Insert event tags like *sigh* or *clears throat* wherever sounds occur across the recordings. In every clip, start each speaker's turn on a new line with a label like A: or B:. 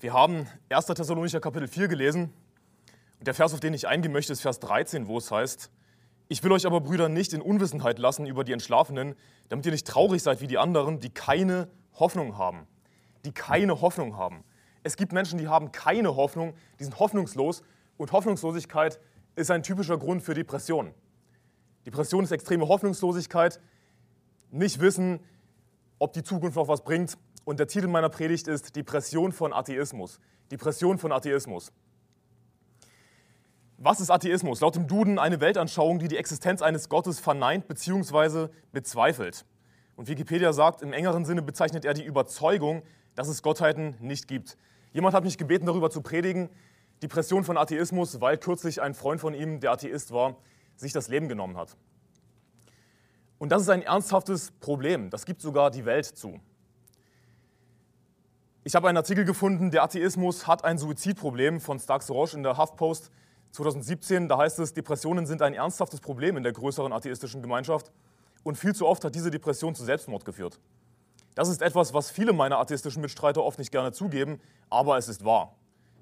A: Wir haben 1. Thessalonicher Kapitel 4 gelesen und der Vers, auf den ich eingehen möchte, ist Vers 13, wo es heißt, ich will euch aber, Brüder, nicht in Unwissenheit lassen über die Entschlafenen, damit ihr nicht traurig seid wie die anderen, die keine Hoffnung haben. Die keine Hoffnung haben. Es gibt Menschen, die haben keine Hoffnung, die sind hoffnungslos und Hoffnungslosigkeit ist ein typischer Grund für Depression. Depression ist extreme Hoffnungslosigkeit, nicht wissen, ob die Zukunft noch was bringt. Und der Titel meiner Predigt ist Depression von Atheismus. Depression von Atheismus. Was ist Atheismus? Laut dem Duden eine Weltanschauung, die die Existenz eines Gottes verneint bzw. bezweifelt. Und Wikipedia sagt, im engeren Sinne bezeichnet er die Überzeugung, dass es Gottheiten nicht gibt. Jemand hat mich gebeten, darüber zu predigen. Depression von Atheismus, weil kürzlich ein Freund von ihm, der Atheist war, sich das Leben genommen hat. Und das ist ein ernsthaftes Problem. Das gibt sogar die Welt zu. Ich habe einen Artikel gefunden, der Atheismus hat ein Suizidproblem von Starks Roche in der HuffPost 2017. Da heißt es, Depressionen sind ein ernsthaftes Problem in der größeren atheistischen Gemeinschaft und viel zu oft hat diese Depression zu Selbstmord geführt. Das ist etwas, was viele meiner atheistischen Mitstreiter oft nicht gerne zugeben, aber es ist wahr.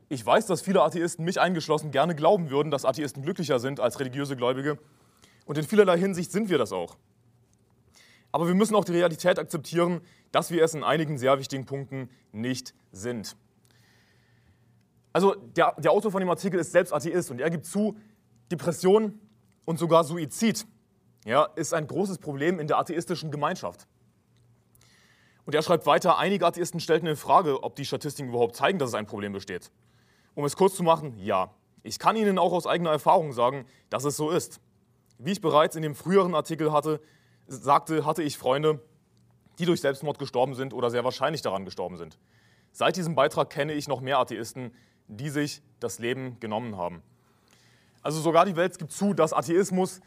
A: Ich weiß, dass viele Atheisten, mich eingeschlossen, gerne glauben würden, dass Atheisten glücklicher sind als religiöse Gläubige. Und in vielerlei Hinsicht sind wir das auch. Aber wir müssen auch die Realität akzeptieren, dass wir es in einigen sehr wichtigen Punkten nicht sind. Also der, der Autor von dem Artikel ist selbst Atheist und er gibt zu, Depression und sogar Suizid ja, ist ein großes Problem in der atheistischen Gemeinschaft. Und er schreibt weiter, einige Atheisten stellten in Frage, ob die Statistiken überhaupt zeigen, dass es ein Problem besteht. Um es kurz zu machen, ja. Ich kann Ihnen auch aus eigener Erfahrung sagen, dass es so ist. Wie ich bereits in dem früheren Artikel hatte, sagte, hatte ich Freunde, die durch Selbstmord gestorben sind oder sehr wahrscheinlich daran gestorben sind. Seit diesem Beitrag kenne ich noch mehr Atheisten, die sich das Leben genommen haben. Also sogar die Welt gibt zu, dass Atheismus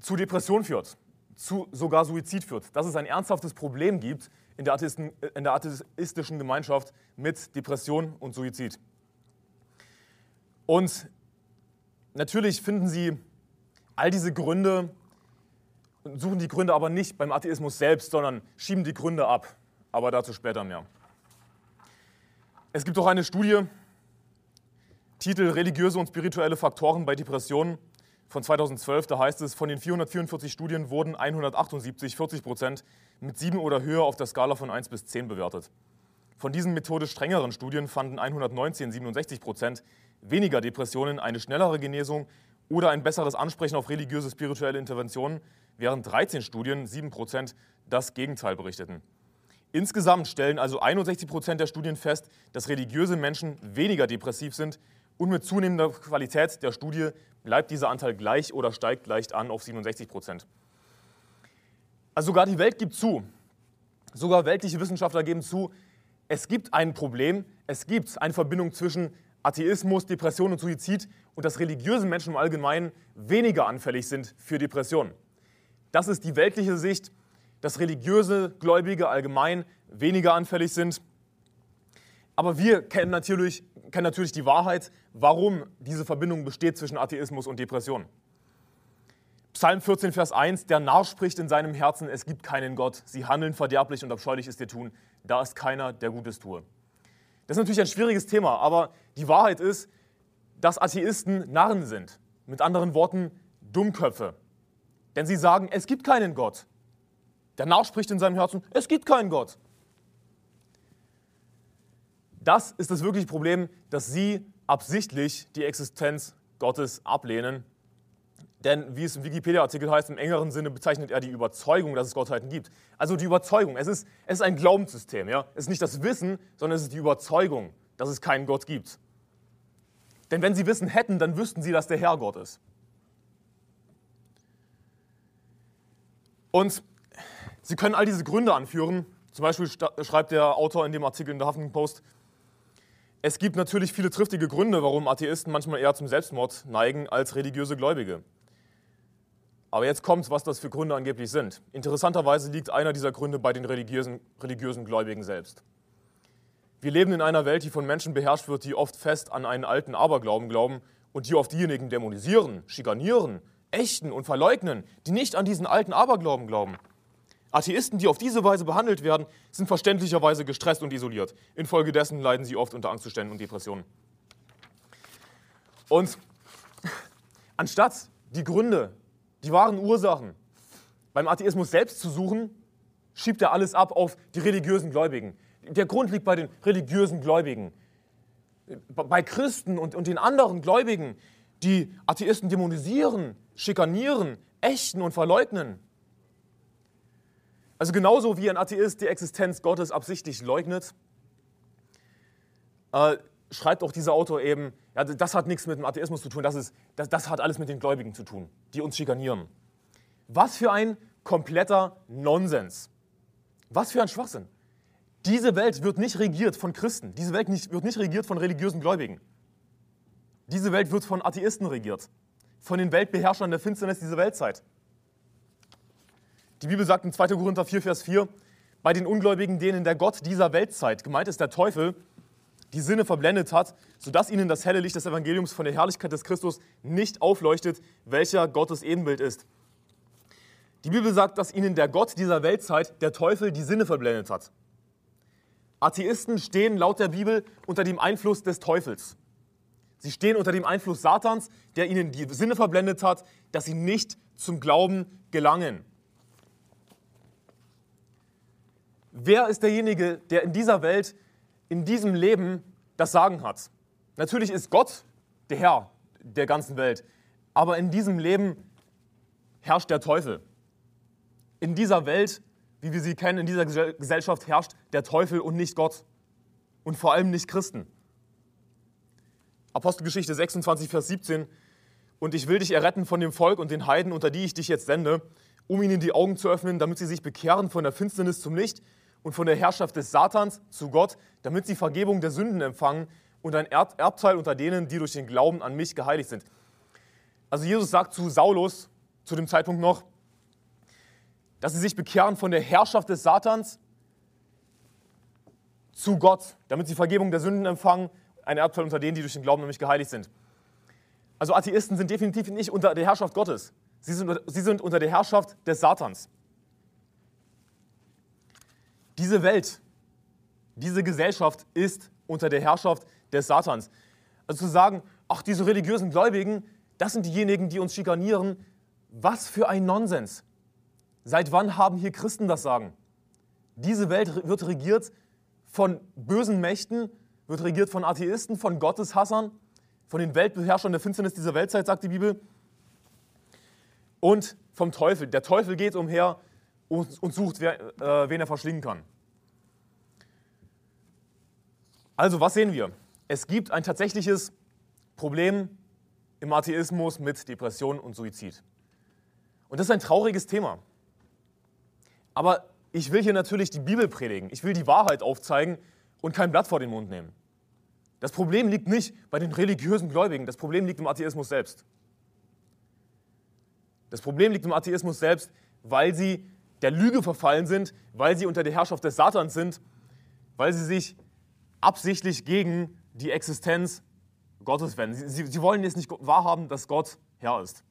A: zu Depression führt, zu sogar Suizid führt, dass es ein ernsthaftes Problem gibt in der, Atheisten, in der atheistischen Gemeinschaft mit Depression und Suizid. Und natürlich finden sie all diese Gründe, suchen die Gründe aber nicht beim Atheismus selbst, sondern schieben die Gründe ab. Aber dazu später mehr. Es gibt auch eine Studie, Titel Religiöse und spirituelle Faktoren bei Depressionen von 2012. Da heißt es, von den 444 Studien wurden 178, 40 Prozent, mit 7 oder höher auf der Skala von 1 bis 10 bewertet. Von diesen methodisch strengeren Studien fanden 119, 67 Prozent weniger Depressionen, eine schnellere Genesung oder ein besseres Ansprechen auf religiöse, spirituelle Interventionen, während 13 Studien, 7 Prozent, das Gegenteil berichteten. Insgesamt stellen also 61 Prozent der Studien fest, dass religiöse Menschen weniger depressiv sind und mit zunehmender Qualität der Studie bleibt dieser Anteil gleich oder steigt leicht an auf 67 Prozent. Also sogar die Welt gibt zu, sogar weltliche Wissenschaftler geben zu, es gibt ein Problem, es gibt eine Verbindung zwischen Atheismus, Depression und Suizid und dass religiöse Menschen im Allgemeinen weniger anfällig sind für Depressionen. Das ist die weltliche Sicht, dass religiöse Gläubige allgemein weniger anfällig sind. Aber wir kennen natürlich, kennen natürlich die Wahrheit, warum diese Verbindung besteht zwischen Atheismus und Depression. Psalm 14, Vers 1, der Narr spricht in seinem Herzen, es gibt keinen Gott, sie handeln verderblich und abscheulich ist ihr Tun, da ist keiner, der Gutes tue. Das ist natürlich ein schwieriges Thema, aber die Wahrheit ist, dass Atheisten Narren sind. Mit anderen Worten, Dummköpfe. Denn sie sagen, es gibt keinen Gott. Der Narr spricht in seinem Herzen, es gibt keinen Gott. Das ist das wirkliche Problem, dass sie absichtlich die Existenz Gottes ablehnen. Denn wie es im Wikipedia-Artikel heißt, im engeren Sinne bezeichnet er die Überzeugung, dass es Gottheiten gibt. Also die Überzeugung, es ist, es ist ein Glaubenssystem. Ja? Es ist nicht das Wissen, sondern es ist die Überzeugung, dass es keinen Gott gibt. Denn wenn sie Wissen hätten, dann wüssten sie, dass der Herr Gott ist. Und sie können all diese Gründe anführen. Zum Beispiel schreibt der Autor in dem Artikel in der Huffington Post, es gibt natürlich viele triftige Gründe, warum Atheisten manchmal eher zum Selbstmord neigen als religiöse Gläubige. Aber jetzt kommt, was das für Gründe angeblich sind. Interessanterweise liegt einer dieser Gründe bei den religiösen, religiösen Gläubigen selbst. Wir leben in einer Welt, die von Menschen beherrscht wird, die oft fest an einen alten Aberglauben glauben und die auf diejenigen dämonisieren, schikanieren, ächten und verleugnen, die nicht an diesen alten Aberglauben glauben. Atheisten, die auf diese Weise behandelt werden, sind verständlicherweise gestresst und isoliert. Infolgedessen leiden sie oft unter Angstzuständen und Depressionen. Und *laughs* anstatt die Gründe, die wahren Ursachen beim Atheismus selbst zu suchen, schiebt er alles ab auf die religiösen Gläubigen. Der Grund liegt bei den religiösen Gläubigen. Bei Christen und, und den anderen Gläubigen, die Atheisten dämonisieren, schikanieren, ächten und verleugnen. Also genauso wie ein Atheist die Existenz Gottes absichtlich leugnet, äh, schreibt auch dieser Autor eben, ja, das hat nichts mit dem Atheismus zu tun, das, ist, das, das hat alles mit den Gläubigen zu tun, die uns schikanieren. Was für ein kompletter Nonsens. Was für ein Schwachsinn. Diese Welt wird nicht regiert von Christen, diese Welt nicht, wird nicht regiert von religiösen Gläubigen. Diese Welt wird von Atheisten regiert, von den Weltbeherrschern der Finsternis dieser Weltzeit. Die Bibel sagt in 2. Korinther 4, Vers 4, bei den Ungläubigen, denen der Gott dieser Weltzeit, gemeint ist der Teufel, die Sinne verblendet hat, sodass ihnen das helle Licht des Evangeliums von der Herrlichkeit des Christus nicht aufleuchtet, welcher Gottes Ebenbild ist. Die Bibel sagt, dass ihnen der Gott dieser Weltzeit, der Teufel, die Sinne verblendet hat. Atheisten stehen laut der Bibel unter dem Einfluss des Teufels. Sie stehen unter dem Einfluss Satans, der ihnen die Sinne verblendet hat, dass sie nicht zum Glauben gelangen. Wer ist derjenige, der in dieser Welt, in diesem Leben das Sagen hat? Natürlich ist Gott der Herr der ganzen Welt, aber in diesem Leben herrscht der Teufel. In dieser Welt, wie wir sie kennen, in dieser Gesellschaft herrscht der Teufel und nicht Gott. Und vor allem nicht Christen. Apostelgeschichte 26, Vers 17. Und ich will dich erretten von dem Volk und den Heiden, unter die ich dich jetzt sende, um ihnen die Augen zu öffnen, damit sie sich bekehren von der Finsternis zum Licht und von der Herrschaft des Satans zu Gott, damit sie Vergebung der Sünden empfangen und ein Erbteil unter denen, die durch den Glauben an mich geheiligt sind. Also Jesus sagt zu Saulus zu dem Zeitpunkt noch, dass sie sich bekehren von der Herrschaft des Satans zu Gott, damit sie Vergebung der Sünden empfangen, ein Erbteil unter denen, die durch den Glauben an mich geheiligt sind. Also Atheisten sind definitiv nicht unter der Herrschaft Gottes. Sie sind, sie sind unter der Herrschaft des Satans. Diese Welt, diese Gesellschaft ist unter der Herrschaft des Satans. Also zu sagen, ach, diese religiösen Gläubigen, das sind diejenigen, die uns schikanieren, was für ein Nonsens. Seit wann haben hier Christen das Sagen? Diese Welt wird regiert von bösen Mächten, wird regiert von Atheisten, von Gotteshassern, von den Weltbeherrschern der Finsternis dieser Weltzeit, sagt die Bibel, und vom Teufel. Der Teufel geht umher und, und sucht, wer, äh, wen er verschlingen kann. Also, was sehen wir? Es gibt ein tatsächliches Problem im Atheismus mit Depression und Suizid. Und das ist ein trauriges Thema. Aber ich will hier natürlich die Bibel predigen. Ich will die Wahrheit aufzeigen und kein Blatt vor den Mund nehmen. Das Problem liegt nicht bei den religiösen Gläubigen, das Problem liegt im Atheismus selbst. Das Problem liegt im Atheismus selbst, weil sie der Lüge verfallen sind, weil sie unter der Herrschaft des Satans sind, weil sie sich absichtlich gegen die Existenz Gottes wenden. Sie, sie, wollen jetzt nicht wahrhaben, dass Gott Herr ist.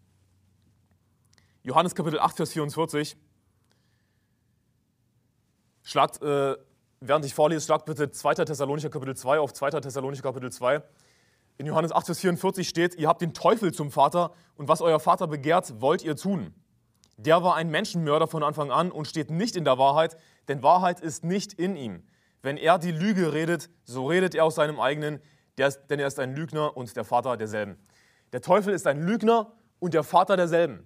A: Johannes Kapitel 8, Vers 44. Schlagt, äh, während ich vorlese, schlagt bitte 2. Thessalonicher Kapitel 2 auf 2. Thessalonicher Kapitel 2. In Johannes 8, Vers 44 steht, ihr habt den Teufel zum Vater und was euer Vater begehrt, wollt ihr tun. Der war ein Menschenmörder von Anfang an und steht nicht in der Wahrheit, denn Wahrheit ist nicht in ihm. Wenn er die Lüge redet, so redet er aus seinem eigenen, denn er ist ein Lügner und der Vater derselben. Der Teufel ist ein Lügner und der Vater derselben.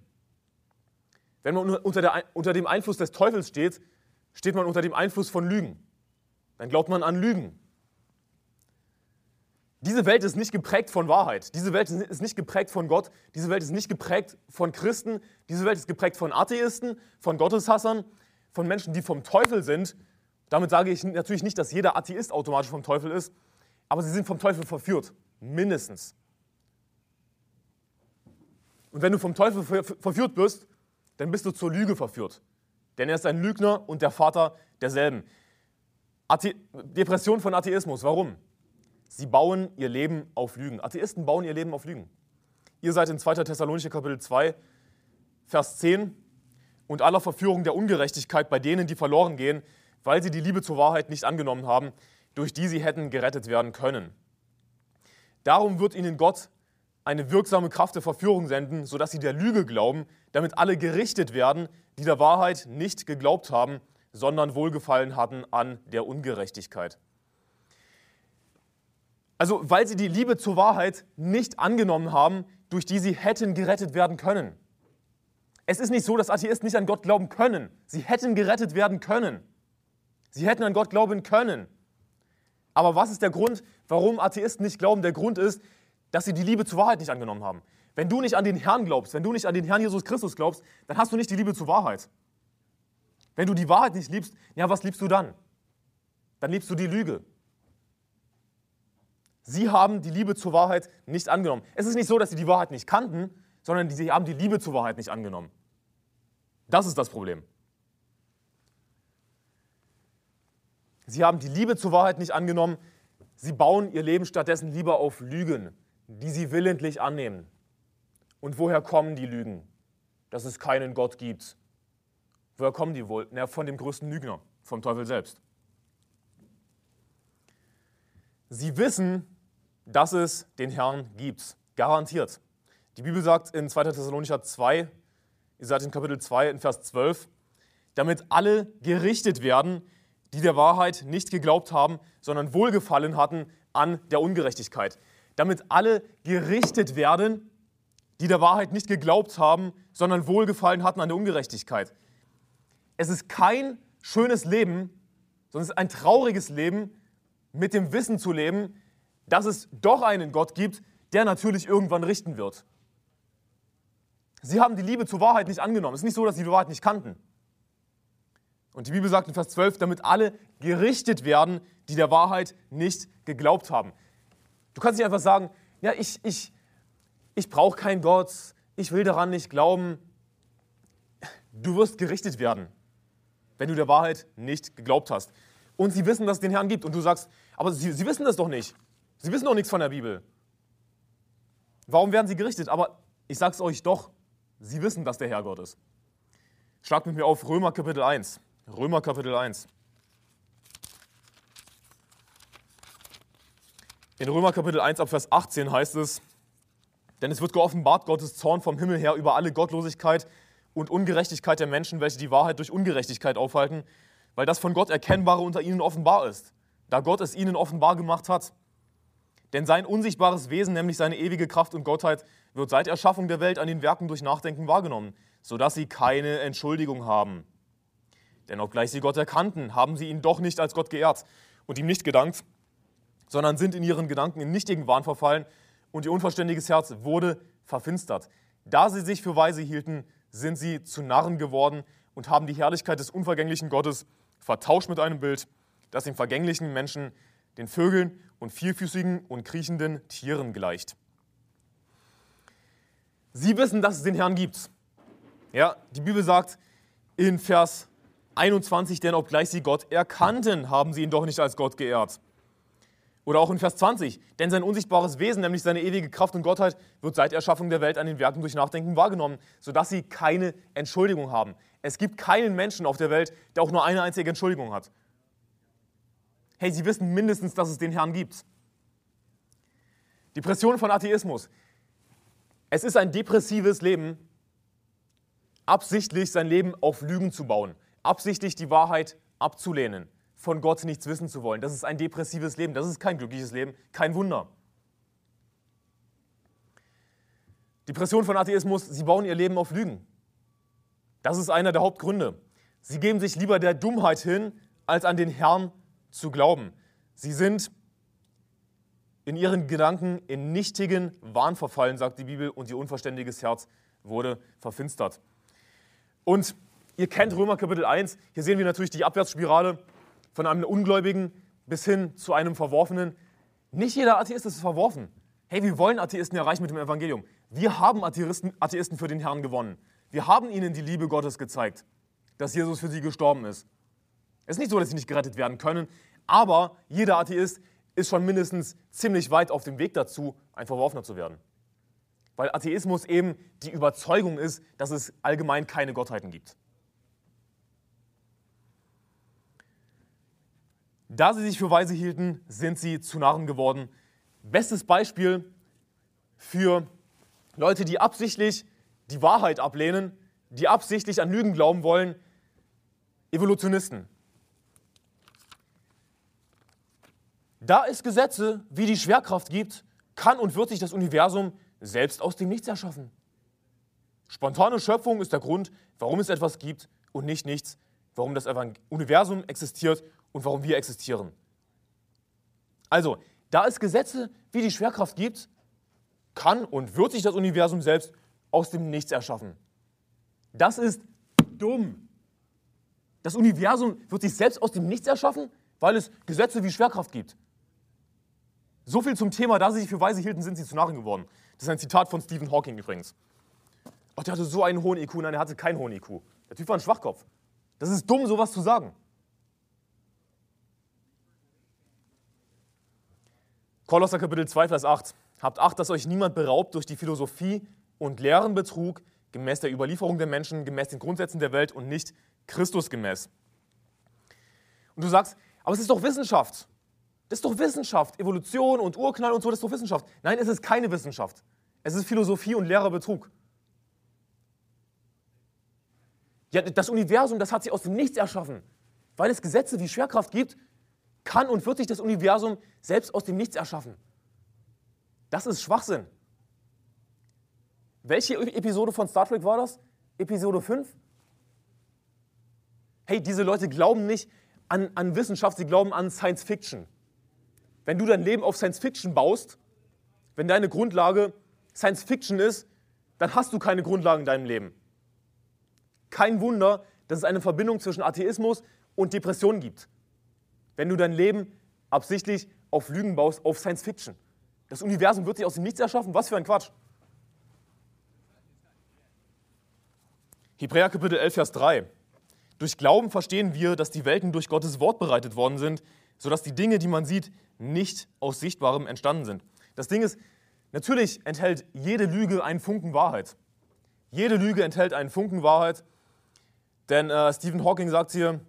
A: Wenn man unter, der, unter dem Einfluss des Teufels steht, steht man unter dem Einfluss von Lügen. Dann glaubt man an Lügen. Diese Welt ist nicht geprägt von Wahrheit. Diese Welt ist nicht geprägt von Gott. Diese Welt ist nicht geprägt von Christen. Diese Welt ist geprägt von Atheisten, von Gotteshassern, von Menschen, die vom Teufel sind. Damit sage ich natürlich nicht, dass jeder Atheist automatisch vom Teufel ist, aber sie sind vom Teufel verführt. Mindestens. Und wenn du vom Teufel verführt bist, dann bist du zur Lüge verführt. Denn er ist ein Lügner und der Vater derselben. Athe Depression von Atheismus. Warum? Sie bauen ihr Leben auf Lügen. Atheisten bauen ihr Leben auf Lügen. Ihr seid in 2. Thessalonicher Kapitel 2, Vers 10. und aller Verführung der Ungerechtigkeit bei denen, die verloren gehen, weil sie die Liebe zur Wahrheit nicht angenommen haben, durch die sie hätten gerettet werden können. Darum wird ihnen Gott eine wirksame Kraft der Verführung senden, sodass sie der Lüge glauben, damit alle gerichtet werden, die der Wahrheit nicht geglaubt haben, sondern Wohlgefallen hatten an der Ungerechtigkeit. Also weil sie die Liebe zur Wahrheit nicht angenommen haben, durch die sie hätten gerettet werden können. Es ist nicht so, dass Atheisten nicht an Gott glauben können. Sie hätten gerettet werden können. Sie hätten an Gott glauben können. Aber was ist der Grund, warum Atheisten nicht glauben? Der Grund ist, dass sie die Liebe zur Wahrheit nicht angenommen haben. Wenn du nicht an den Herrn glaubst, wenn du nicht an den Herrn Jesus Christus glaubst, dann hast du nicht die Liebe zur Wahrheit. Wenn du die Wahrheit nicht liebst, ja, was liebst du dann? Dann liebst du die Lüge. Sie haben die Liebe zur Wahrheit nicht angenommen. Es ist nicht so, dass sie die Wahrheit nicht kannten, sondern sie haben die Liebe zur Wahrheit nicht angenommen. Das ist das Problem. Sie haben die Liebe zur Wahrheit nicht angenommen. Sie bauen ihr Leben stattdessen lieber auf Lügen, die sie willentlich annehmen. Und woher kommen die Lügen? Dass es keinen Gott gibt. Woher kommen die wohl? Na, von dem größten Lügner, vom Teufel selbst. Sie wissen, dass es den Herrn gibt. Garantiert. Die Bibel sagt in 2. Thessalonicher 2, ihr seid in Kapitel 2, in Vers 12, damit alle gerichtet werden, die der Wahrheit nicht geglaubt haben, sondern Wohlgefallen hatten an der Ungerechtigkeit. Damit alle gerichtet werden, die der Wahrheit nicht geglaubt haben, sondern Wohlgefallen hatten an der Ungerechtigkeit. Es ist kein schönes Leben, sondern es ist ein trauriges Leben, mit dem Wissen zu leben, dass es doch einen Gott gibt, der natürlich irgendwann richten wird. Sie haben die Liebe zur Wahrheit nicht angenommen. Es ist nicht so, dass sie die Wahrheit nicht kannten. Und die Bibel sagt in Vers 12, damit alle gerichtet werden, die der Wahrheit nicht geglaubt haben. Du kannst nicht einfach sagen, ja, ich, ich, ich brauche keinen Gott, ich will daran nicht glauben. Du wirst gerichtet werden, wenn du der Wahrheit nicht geglaubt hast. Und sie wissen, dass es den Herrn gibt. Und du sagst, aber sie, sie wissen das doch nicht. Sie wissen doch nichts von der Bibel. Warum werden sie gerichtet? Aber ich sage es euch doch, sie wissen, dass der Herr Gott ist. Schlag mit mir auf Römer Kapitel 1. Römer Kapitel 1. In Römer Kapitel 1 ab Vers 18 heißt es, denn es wird geoffenbart Gottes Zorn vom Himmel her über alle Gottlosigkeit und Ungerechtigkeit der Menschen, welche die Wahrheit durch Ungerechtigkeit aufhalten, weil das von Gott Erkennbare unter ihnen offenbar ist, da Gott es ihnen offenbar gemacht hat. Denn sein unsichtbares Wesen, nämlich seine ewige Kraft und Gottheit, wird seit Erschaffung der Welt an den Werken durch Nachdenken wahrgenommen, sodass sie keine Entschuldigung haben. Denn obgleich sie Gott erkannten, haben sie ihn doch nicht als Gott geehrt und ihm nicht gedankt, sondern sind in ihren Gedanken in nichtigen Wahn verfallen und ihr unverständiges Herz wurde verfinstert. Da sie sich für weise hielten, sind sie zu Narren geworden und haben die Herrlichkeit des unvergänglichen Gottes vertauscht mit einem Bild, das dem vergänglichen Menschen, den Vögeln und vierfüßigen und kriechenden Tieren gleicht. Sie wissen, dass es den Herrn gibt. Ja, die Bibel sagt in Vers 21, denn obgleich sie Gott erkannten, haben sie ihn doch nicht als Gott geehrt. Oder auch in Vers 20, denn sein unsichtbares Wesen, nämlich seine ewige Kraft und Gottheit, wird seit Erschaffung der Welt an den Werken durch Nachdenken wahrgenommen, sodass sie keine Entschuldigung haben. Es gibt keinen Menschen auf der Welt, der auch nur eine einzige Entschuldigung hat. Hey, sie wissen mindestens, dass es den Herrn gibt. Depression von Atheismus. Es ist ein depressives Leben, absichtlich sein Leben auf Lügen zu bauen absichtlich die Wahrheit abzulehnen, von Gott nichts wissen zu wollen. Das ist ein depressives Leben, das ist kein glückliches Leben, kein Wunder. Depression von Atheismus, sie bauen ihr Leben auf Lügen. Das ist einer der Hauptgründe. Sie geben sich lieber der Dummheit hin, als an den Herrn zu glauben. Sie sind in ihren Gedanken in nichtigen Wahn verfallen, sagt die Bibel, und ihr unverständiges Herz wurde verfinstert. Und Ihr kennt Römer Kapitel 1. Hier sehen wir natürlich die Abwärtsspirale von einem Ungläubigen bis hin zu einem Verworfenen. Nicht jeder Atheist ist verworfen. Hey, wir wollen Atheisten erreichen mit dem Evangelium. Wir haben Atheisten, für den Herrn gewonnen. Wir haben ihnen die Liebe Gottes gezeigt, dass Jesus für sie gestorben ist. Es ist nicht so, dass sie nicht gerettet werden können, aber jeder Atheist ist schon mindestens ziemlich weit auf dem Weg dazu, ein Verworfener zu werden. Weil Atheismus eben die Überzeugung ist, dass es allgemein keine Gottheiten gibt. Da sie sich für weise hielten, sind sie zu Narren geworden. Bestes Beispiel für Leute, die absichtlich die Wahrheit ablehnen, die absichtlich an Lügen glauben wollen, Evolutionisten. Da es Gesetze wie die Schwerkraft gibt, kann und wird sich das Universum selbst aus dem Nichts erschaffen. Spontane Schöpfung ist der Grund, warum es etwas gibt und nicht nichts, warum das Universum existiert und warum wir existieren. Also, da es Gesetze wie die Schwerkraft gibt, kann und wird sich das Universum selbst aus dem Nichts erschaffen. Das ist dumm. Das Universum wird sich selbst aus dem Nichts erschaffen, weil es Gesetze wie Schwerkraft gibt. So viel zum Thema, da sie sich für weise hielten, sind sie zu Narren geworden. Das ist ein Zitat von Stephen Hawking übrigens. Ach, der hatte so einen hohen IQ, nein, er hatte keinen hohen IQ. Der Typ war ein Schwachkopf. Das ist dumm, sowas zu sagen. Kolosser Kapitel 2, Vers 8. Habt Acht, dass euch niemand beraubt durch die Philosophie und leeren Betrug, gemäß der Überlieferung der Menschen, gemäß den Grundsätzen der Welt und nicht Christus gemäß. Und du sagst, aber es ist doch Wissenschaft. Das ist doch Wissenschaft. Evolution und Urknall und so, das ist doch Wissenschaft. Nein, es ist keine Wissenschaft. Es ist Philosophie und leerer Betrug. Ja, das Universum, das hat sich aus dem Nichts erschaffen. Weil es Gesetze wie Schwerkraft gibt, kann und wird sich das Universum selbst aus dem Nichts erschaffen. Das ist Schwachsinn. Welche Episode von Star Trek war das? Episode 5? Hey, diese Leute glauben nicht an, an Wissenschaft, sie glauben an Science Fiction. Wenn du dein Leben auf Science Fiction baust, wenn deine Grundlage Science Fiction ist, dann hast du keine Grundlage in deinem Leben. Kein Wunder, dass es eine Verbindung zwischen Atheismus und Depression gibt. Wenn du dein Leben absichtlich auf Lügen baust, auf Science Fiction. Das Universum wird sich aus dem Nichts erschaffen. Was für ein Quatsch. Hebräer Kapitel 11, Vers 3. Durch Glauben verstehen wir, dass die Welten durch Gottes Wort bereitet worden sind, sodass die Dinge, die man sieht, nicht aus Sichtbarem entstanden sind. Das Ding ist, natürlich enthält jede Lüge einen Funken Wahrheit. Jede Lüge enthält einen Funken Wahrheit, denn äh, Stephen Hawking sagt hier,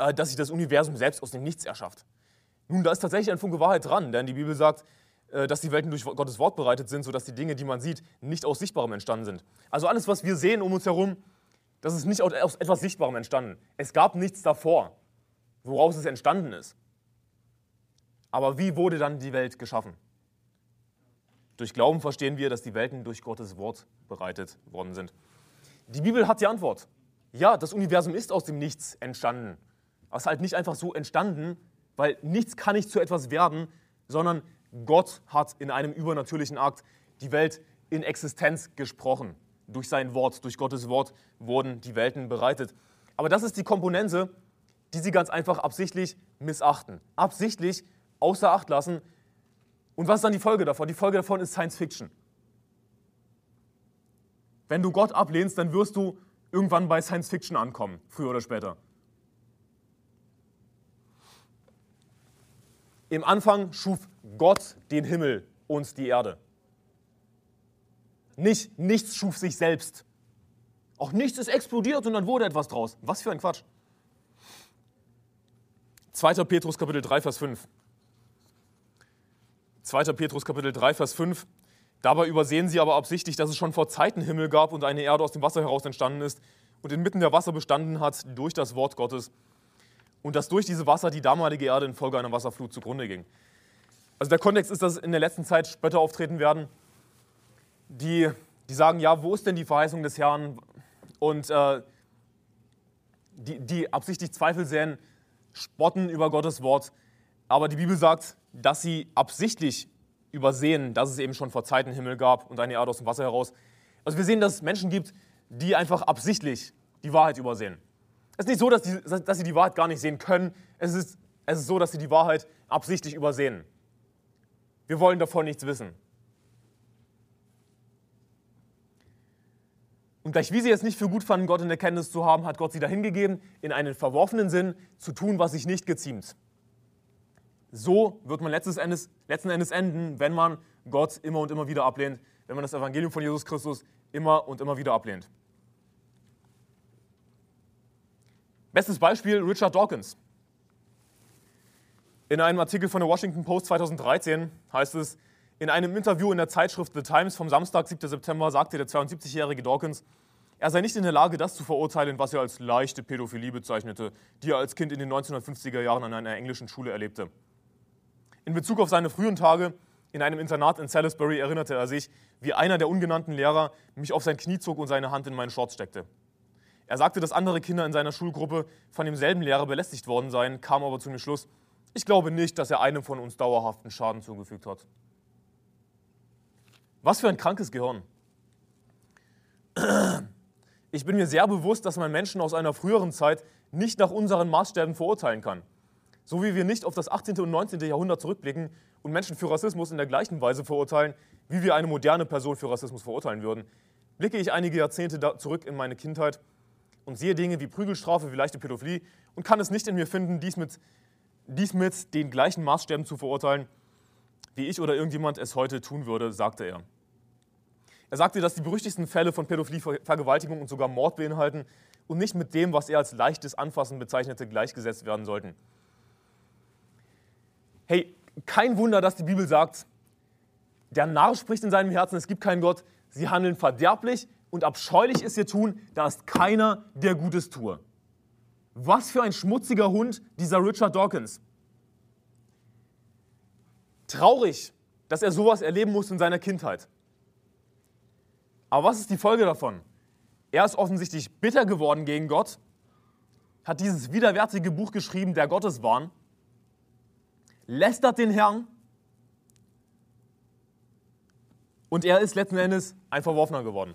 A: äh, dass sich das Universum selbst aus dem Nichts erschafft. Nun, da ist tatsächlich ein Funke Wahrheit dran, denn die Bibel sagt, äh, dass die Welten durch Gottes Wort bereitet sind, sodass die Dinge, die man sieht, nicht aus Sichtbarem entstanden sind. Also alles, was wir sehen um uns herum, das ist nicht aus etwas Sichtbarem entstanden. Es gab nichts davor, woraus es entstanden ist. Aber wie wurde dann die Welt geschaffen? Durch Glauben verstehen wir, dass die Welten durch Gottes Wort bereitet worden sind. Die Bibel hat die Antwort. Ja, das Universum ist aus dem Nichts entstanden. Aber es ist halt nicht einfach so entstanden, weil nichts kann nicht zu etwas werden, sondern Gott hat in einem übernatürlichen Akt die Welt in Existenz gesprochen. Durch sein Wort, durch Gottes Wort wurden die Welten bereitet. Aber das ist die Komponente, die sie ganz einfach absichtlich missachten. Absichtlich außer Acht lassen. Und was ist dann die Folge davon? Die Folge davon ist Science Fiction. Wenn du Gott ablehnst, dann wirst du irgendwann bei Science Fiction ankommen, früher oder später. Im Anfang schuf Gott den Himmel und die Erde. Nicht nichts schuf sich selbst. Auch nichts ist explodiert und dann wurde etwas draus. Was für ein Quatsch. 2. Petrus Kapitel 3, Vers 5. 2. Petrus Kapitel 3, Vers 5. Dabei übersehen sie aber absichtlich, dass es schon vor Zeiten Himmel gab und eine Erde aus dem Wasser heraus entstanden ist und inmitten der Wasser bestanden hat durch das Wort Gottes und dass durch diese Wasser die damalige Erde infolge einer Wasserflut zugrunde ging. Also der Kontext ist, dass in der letzten Zeit Spötter auftreten werden, die, die sagen, ja, wo ist denn die Verheißung des Herrn? Und äh, die, die absichtlich Zweifel säen, spotten über Gottes Wort. Aber die Bibel sagt, dass sie absichtlich übersehen, dass es eben schon vor Zeiten Himmel gab und eine Erde aus dem Wasser heraus. Also wir sehen, dass es Menschen gibt, die einfach absichtlich die Wahrheit übersehen. Es ist nicht so, dass, die, dass sie die Wahrheit gar nicht sehen können. Es ist, es ist so, dass sie die Wahrheit absichtlich übersehen. Wir wollen davon nichts wissen. Und gleich wie sie es nicht für gut fanden, Gott in der Kenntnis zu haben, hat Gott sie dahingegeben, in einen verworfenen Sinn zu tun, was sich nicht geziemt. So wird man letzten Endes, letzten Endes enden, wenn man Gott immer und immer wieder ablehnt, wenn man das Evangelium von Jesus Christus immer und immer wieder ablehnt. Bestes Beispiel Richard Dawkins. In einem Artikel von der Washington Post 2013 heißt es, in einem Interview in der Zeitschrift The Times vom Samstag, 7. September, sagte der 72-jährige Dawkins, er sei nicht in der Lage, das zu verurteilen, was er als leichte Pädophilie bezeichnete, die er als Kind in den 1950er Jahren an einer englischen Schule erlebte. In Bezug auf seine frühen Tage in einem Internat in Salisbury erinnerte er sich, wie einer der ungenannten Lehrer mich auf sein Knie zog und seine Hand in meinen Shorts steckte. Er sagte, dass andere Kinder in seiner Schulgruppe von demselben Lehrer belästigt worden seien, kam aber zu dem Schluss, ich glaube nicht, dass er einem von uns dauerhaften Schaden zugefügt hat. Was für ein krankes Gehirn. *clears throat* Ich bin mir sehr bewusst, dass man Menschen aus einer früheren Zeit nicht nach unseren Maßstäben verurteilen kann. So wie wir nicht auf das 18. und 19. Jahrhundert zurückblicken und Menschen für Rassismus in der gleichen Weise verurteilen, wie wir eine moderne Person für Rassismus verurteilen würden, blicke ich einige Jahrzehnte zurück in meine Kindheit und sehe Dinge wie Prügelstrafe, wie leichte Pädophilie und kann es nicht in mir finden, dies mit, dies mit den gleichen Maßstäben zu verurteilen, wie ich oder irgendjemand es heute tun würde, sagte er. Er sagte, dass die berüchtigsten Fälle von Pädophilie, Vergewaltigung und sogar Mord beinhalten und nicht mit dem, was er als leichtes Anfassen bezeichnete, gleichgesetzt werden sollten. Hey, kein Wunder, dass die Bibel sagt, der Narr spricht in seinem Herzen, es gibt keinen Gott, sie handeln verderblich und abscheulich ist ihr Tun, da ist keiner, der Gutes tue. Was für ein schmutziger Hund, dieser Richard Dawkins. Traurig, dass er sowas erleben muss in seiner Kindheit. Aber was ist die Folge davon? Er ist offensichtlich bitter geworden gegen Gott, hat dieses widerwärtige Buch geschrieben, der Gotteswahn, lästert den Herrn und er ist letzten Endes ein Verworfener geworden.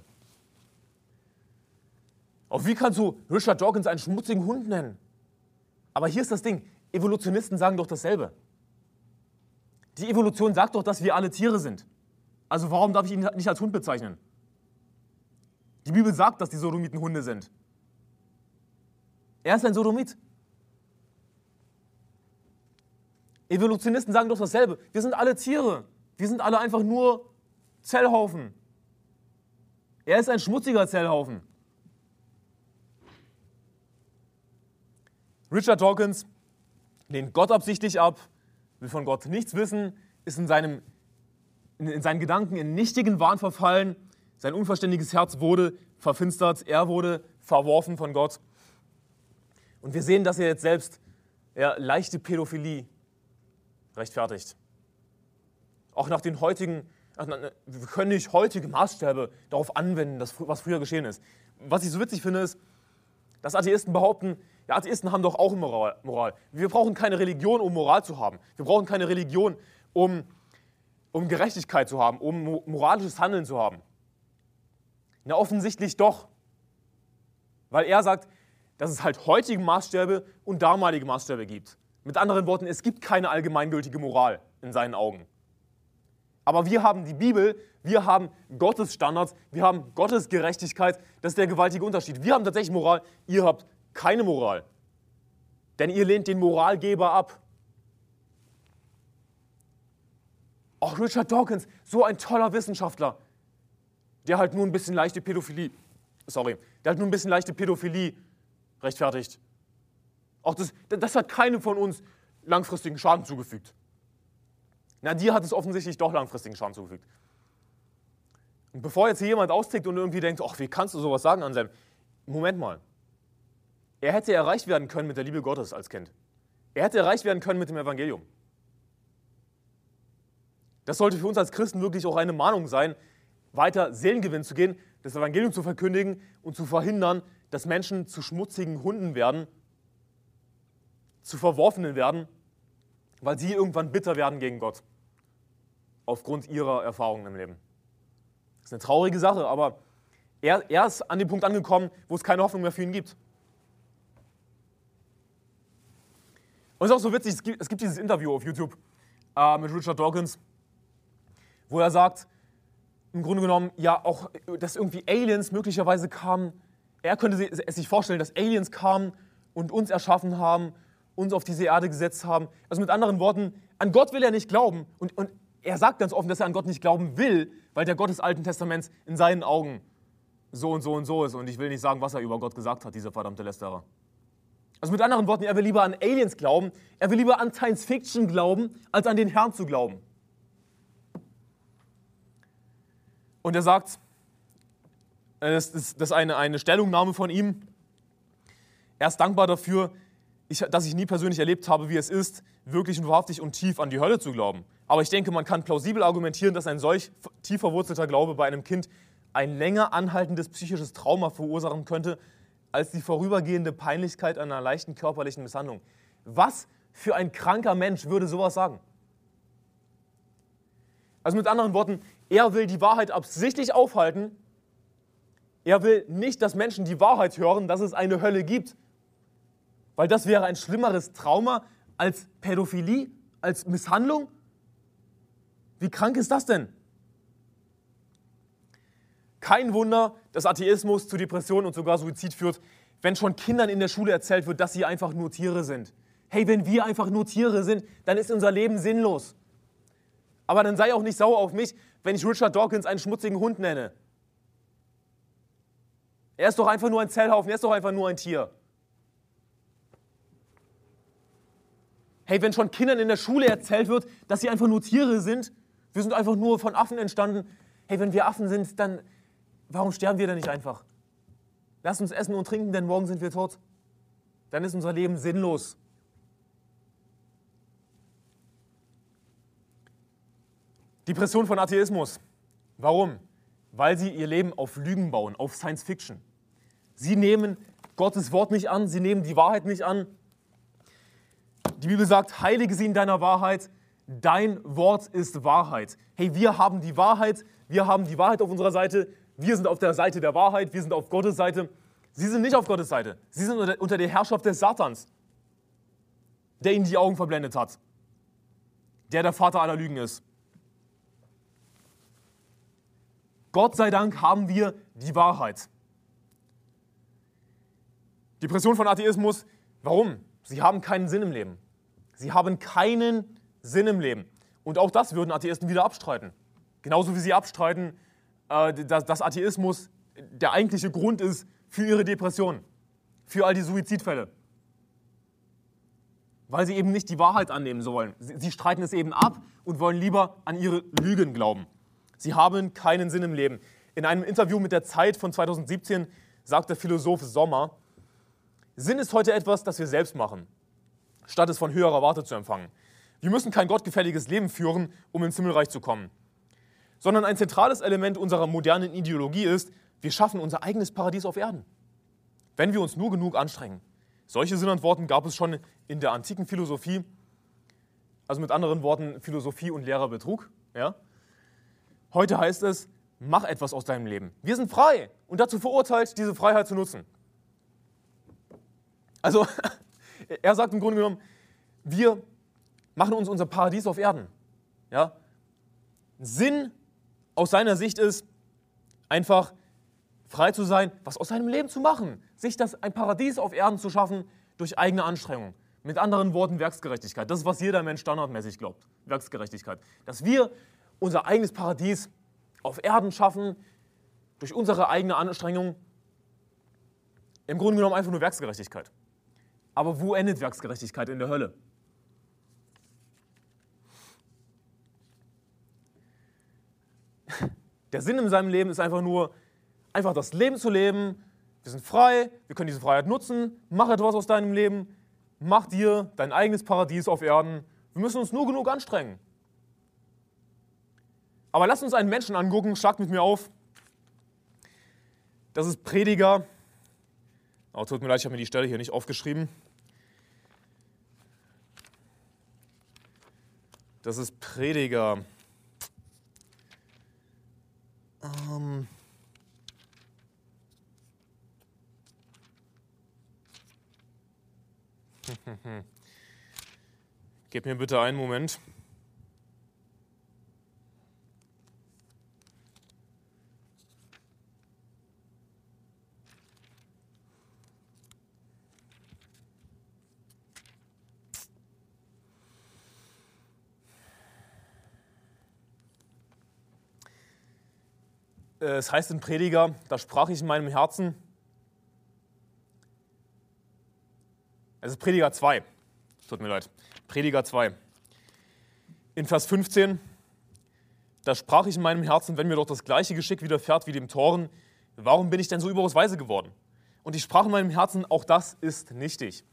A: Auch wie kannst du Richard Dawkins einen schmutzigen Hund nennen? Aber hier ist das Ding, Evolutionisten sagen doch dasselbe. Die Evolution sagt doch, dass wir alle Tiere sind. Also warum darf ich ihn nicht als Hund bezeichnen? Die Bibel sagt, dass die Sodomiten Hunde sind. Er ist ein Sodomit. Evolutionisten sagen doch dasselbe. Wir sind alle Tiere. Wir sind alle einfach nur Zellhaufen. Er ist ein schmutziger Zellhaufen. Richard Dawkins lehnt Gott absichtlich ab, will von Gott nichts wissen, ist in, seinem, in seinen Gedanken in nichtigen Wahn verfallen. Sein unverständiges Herz wurde verfinstert, er wurde verworfen von Gott. Und wir sehen, dass er jetzt selbst ja, leichte Pädophilie rechtfertigt. Auch nach den heutigen, wir können nicht heutige Maßstäbe darauf anwenden, was früher geschehen ist. Was ich so witzig finde, ist, dass Atheisten behaupten, ja, Atheisten haben doch auch Moral. Wir brauchen keine Religion, um Moral zu haben. Wir brauchen keine Religion, um, um Gerechtigkeit zu haben, um moralisches Handeln zu haben. Na, offensichtlich doch. Weil er sagt, dass es halt heutige Maßstäbe und damalige Maßstäbe gibt. Mit anderen Worten, es gibt keine allgemeingültige Moral in seinen Augen. Aber wir haben die Bibel, wir haben Gottes Standards, wir haben Gottes Gerechtigkeit. Das ist der gewaltige Unterschied. Wir haben tatsächlich Moral, ihr habt keine Moral. Denn ihr lehnt den Moralgeber ab. Auch Richard Dawkins, so ein toller Wissenschaftler, der halt nur ein bisschen leichte Pädophilie, sorry, der halt nur ein bisschen leichte Pädophilie rechtfertigt. Auch das, das hat keinem von uns langfristigen Schaden zugefügt. Na, dir hat es offensichtlich doch langfristigen Schaden zugefügt. Und bevor jetzt hier jemand austickt und irgendwie denkt, ach, wie kannst du sowas sagen, Anselm? Moment mal. Er hätte erreicht werden können mit der Liebe Gottes als Kind. Er hätte erreicht werden können mit dem Evangelium. Das sollte für uns als Christen wirklich auch eine Mahnung sein, weiter Seelengewinn zu gehen, das Evangelium zu verkündigen und zu verhindern, dass Menschen zu schmutzigen Hunden werden zu Verworfenen werden, weil sie irgendwann bitter werden gegen Gott. Aufgrund ihrer Erfahrungen im Leben. Das ist eine traurige Sache, aber er, er ist an dem Punkt angekommen, wo es keine Hoffnung mehr für ihn gibt. Und es ist auch so witzig, es gibt, es gibt dieses Interview auf YouTube äh, mit Richard Dawkins, wo er sagt, im Grunde genommen, ja, auch, dass irgendwie Aliens möglicherweise kamen. Er könnte es sich vorstellen, dass Aliens kamen und uns erschaffen haben uns auf diese Erde gesetzt haben. Also mit anderen Worten, an Gott will er nicht glauben. Und, und er sagt ganz offen, dass er an Gott nicht glauben will, weil der Gott des Alten Testaments in seinen Augen so und so und so ist. Und ich will nicht sagen, was er über Gott gesagt hat, dieser verdammte Lästerer. Also mit anderen Worten, er will lieber an Aliens glauben, er will lieber an Science Fiction glauben, als an den Herrn zu glauben. Und er sagt, äh, das ist, das ist eine, eine Stellungnahme von ihm, er ist dankbar dafür, ich, dass ich nie persönlich erlebt habe, wie es ist, wirklich und wahrhaftig und tief an die Hölle zu glauben. Aber ich denke, man kann plausibel argumentieren, dass ein solch tief verwurzelter Glaube bei einem Kind ein länger anhaltendes psychisches Trauma verursachen könnte, als die vorübergehende Peinlichkeit einer leichten körperlichen Misshandlung. Was für ein kranker Mensch würde sowas sagen? Also mit anderen Worten, er will die Wahrheit absichtlich aufhalten. Er will nicht, dass Menschen die Wahrheit hören, dass es eine Hölle gibt. Weil das wäre ein schlimmeres Trauma als Pädophilie, als Misshandlung. Wie krank ist das denn? Kein Wunder, dass Atheismus zu Depressionen und sogar Suizid führt, wenn schon Kindern in der Schule erzählt wird, dass sie einfach nur Tiere sind. Hey, wenn wir einfach nur Tiere sind, dann ist unser Leben sinnlos. Aber dann sei auch nicht sauer auf mich, wenn ich Richard Dawkins einen schmutzigen Hund nenne. Er ist doch einfach nur ein Zellhaufen, er ist doch einfach nur ein Tier. Hey, wenn schon Kindern in der Schule erzählt wird, dass sie einfach nur Tiere sind, wir sind einfach nur von Affen entstanden. Hey, wenn wir Affen sind, dann warum sterben wir denn nicht einfach? Lass uns essen und trinken, denn morgen sind wir tot. Dann ist unser Leben sinnlos. Depression von Atheismus. Warum? Weil sie ihr Leben auf Lügen bauen, auf Science Fiction. Sie nehmen Gottes Wort nicht an, sie nehmen die Wahrheit nicht an, die Bibel sagt, heilige sie in deiner Wahrheit, dein Wort ist Wahrheit. Hey, wir haben die Wahrheit, wir haben die Wahrheit auf unserer Seite, wir sind auf der Seite der Wahrheit, wir sind auf Gottes Seite. Sie sind nicht auf Gottes Seite, sie sind unter der Herrschaft des Satans, der ihnen die Augen verblendet hat, der der Vater aller Lügen ist. Gott sei Dank haben wir die Wahrheit. Depression von Atheismus, warum? Sie haben keinen Sinn im Leben. Sie haben keinen Sinn im Leben. Und auch das würden Atheisten wieder abstreiten. Genauso wie sie abstreiten, äh, dass, Atheismus der eigentliche Grund ist für ihre Depression, für all die Suizidfälle. Weil sie eben nicht die Wahrheit annehmen sollen. Sie streiten es eben ab und wollen lieber an ihre Lügen glauben. Sie haben keinen Sinn im Leben. In einem Interview mit der Zeit von 2017 sagt der Philosoph Sommer, Sinn ist heute etwas, das wir selbst machen statt es von höherer Warte zu empfangen. Wir müssen kein gottgefälliges Leben führen, um ins Himmelreich zu kommen, sondern ein zentrales Element unserer modernen Ideologie ist, wir schaffen unser eigenes Paradies auf Erden, wenn wir uns nur genug anstrengen. Solche Sinnantworten gab es schon in der antiken Philosophie, also mit anderen Worten Philosophie und leerer Betrug. Ja? Heute heißt es, mach etwas aus deinem Leben. Wir sind frei und dazu verurteilt, diese Freiheit zu nutzen. Also *laughs* Er sagt im Grunde genommen, wir machen uns unser Paradies auf Erden. Ja? Sinn aus seiner Sicht ist, einfach frei zu sein, was aus seinem Leben zu machen. Sich das, ein Paradies auf Erden zu schaffen durch eigene Anstrengung. Mit anderen Worten Werksgerechtigkeit. Das ist, was jeder Mensch standardmäßig glaubt. Werksgerechtigkeit. Dass wir unser eigenes Paradies auf Erden schaffen durch unsere eigene Anstrengung. Im Grunde genommen einfach nur Werksgerechtigkeit. Aber wo endet Werksgerechtigkeit in der Hölle? Der Sinn in seinem Leben ist einfach nur, einfach das Leben zu leben. Wir sind frei, wir können diese Freiheit nutzen. Mach etwas aus deinem Leben. Mach dir dein eigenes Paradies auf Erden. Wir müssen uns nur genug anstrengen. Aber lass uns einen Menschen angucken, schlag mit mir auf. Das ist Prediger. Oh, tut mir leid, ich habe mir die Stelle hier nicht aufgeschrieben. Das ist Prediger. Ähm *laughs* Gib mir bitte einen Moment. Es heißt in Prediger, da sprach ich in meinem Herzen, Es ist Prediger 2. Tut mir leid. Prediger 2. In Vers 15, da sprach ich in meinem Herzen, wenn mir doch das gleiche Geschick widerfährt wie dem Toren, warum bin ich denn so überaus weise geworden? Und ich sprach in meinem Herzen, auch das ist nichtig.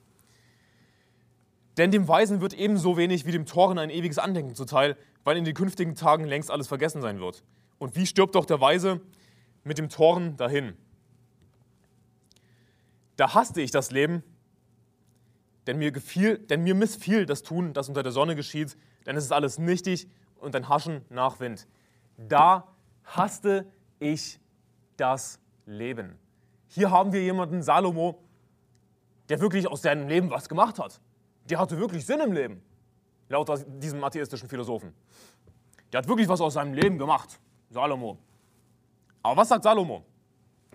A: Denn dem Weisen wird ebenso wenig wie dem Toren ein ewiges Andenken zuteil, weil in den künftigen Tagen längst alles vergessen sein wird. Und wie stirbt doch der Weise mit dem Toren dahin? Da hasste ich das Leben, denn mir, gefiel, denn mir missfiel das Tun, das unter der Sonne geschieht, denn es ist alles nichtig und ein Haschen nach Wind. Da hasste ich das Leben. Hier haben wir jemanden, Salomo, der wirklich aus seinem Leben was gemacht hat. Der hatte wirklich Sinn im Leben, laut diesem atheistischen Philosophen. Der hat wirklich was aus seinem Leben gemacht, Salomo. Aber was sagt Salomo?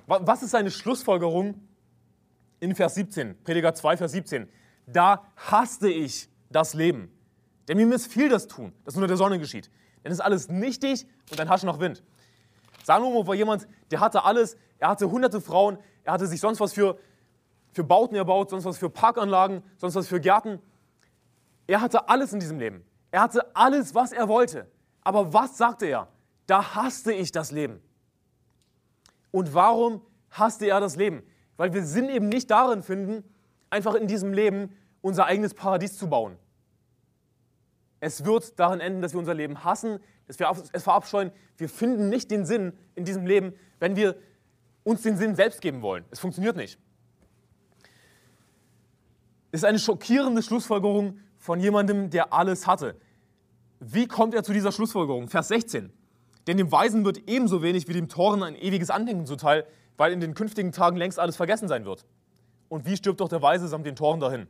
A: Was ist seine Schlussfolgerung in Vers 17, Prediger 2, Vers 17? Da hasste ich das Leben. Denn mir missfiel das Tun, das unter der Sonne geschieht. Denn es ist alles nichtig und ein Hasch nach Wind. Salomo war jemand, der hatte alles. Er hatte hunderte Frauen. Er hatte sich sonst was für, für Bauten erbaut, sonst was für Parkanlagen, sonst was für Gärten. Er hatte alles in diesem Leben. Er hatte alles, was er wollte. Aber was sagte er? Da hasste ich das Leben. Und warum hasste er das Leben? Weil wir Sinn eben nicht darin finden, einfach in diesem Leben unser eigenes Paradies zu bauen. Es wird darin enden, dass wir unser Leben hassen, dass wir es verabscheuen. Wir finden nicht den Sinn in diesem Leben, wenn wir uns den Sinn selbst geben wollen. Es funktioniert nicht. Es ist eine schockierende Schlussfolgerung von jemandem, der alles hatte. Wie kommt er zu dieser Schlussfolgerung? Vers 16. Denn dem Weisen wird ebenso wenig wie dem Toren ein ewiges Andenken zuteil, weil in den künftigen Tagen längst alles vergessen sein wird. Und wie stirbt doch der Weise samt den Toren dahin?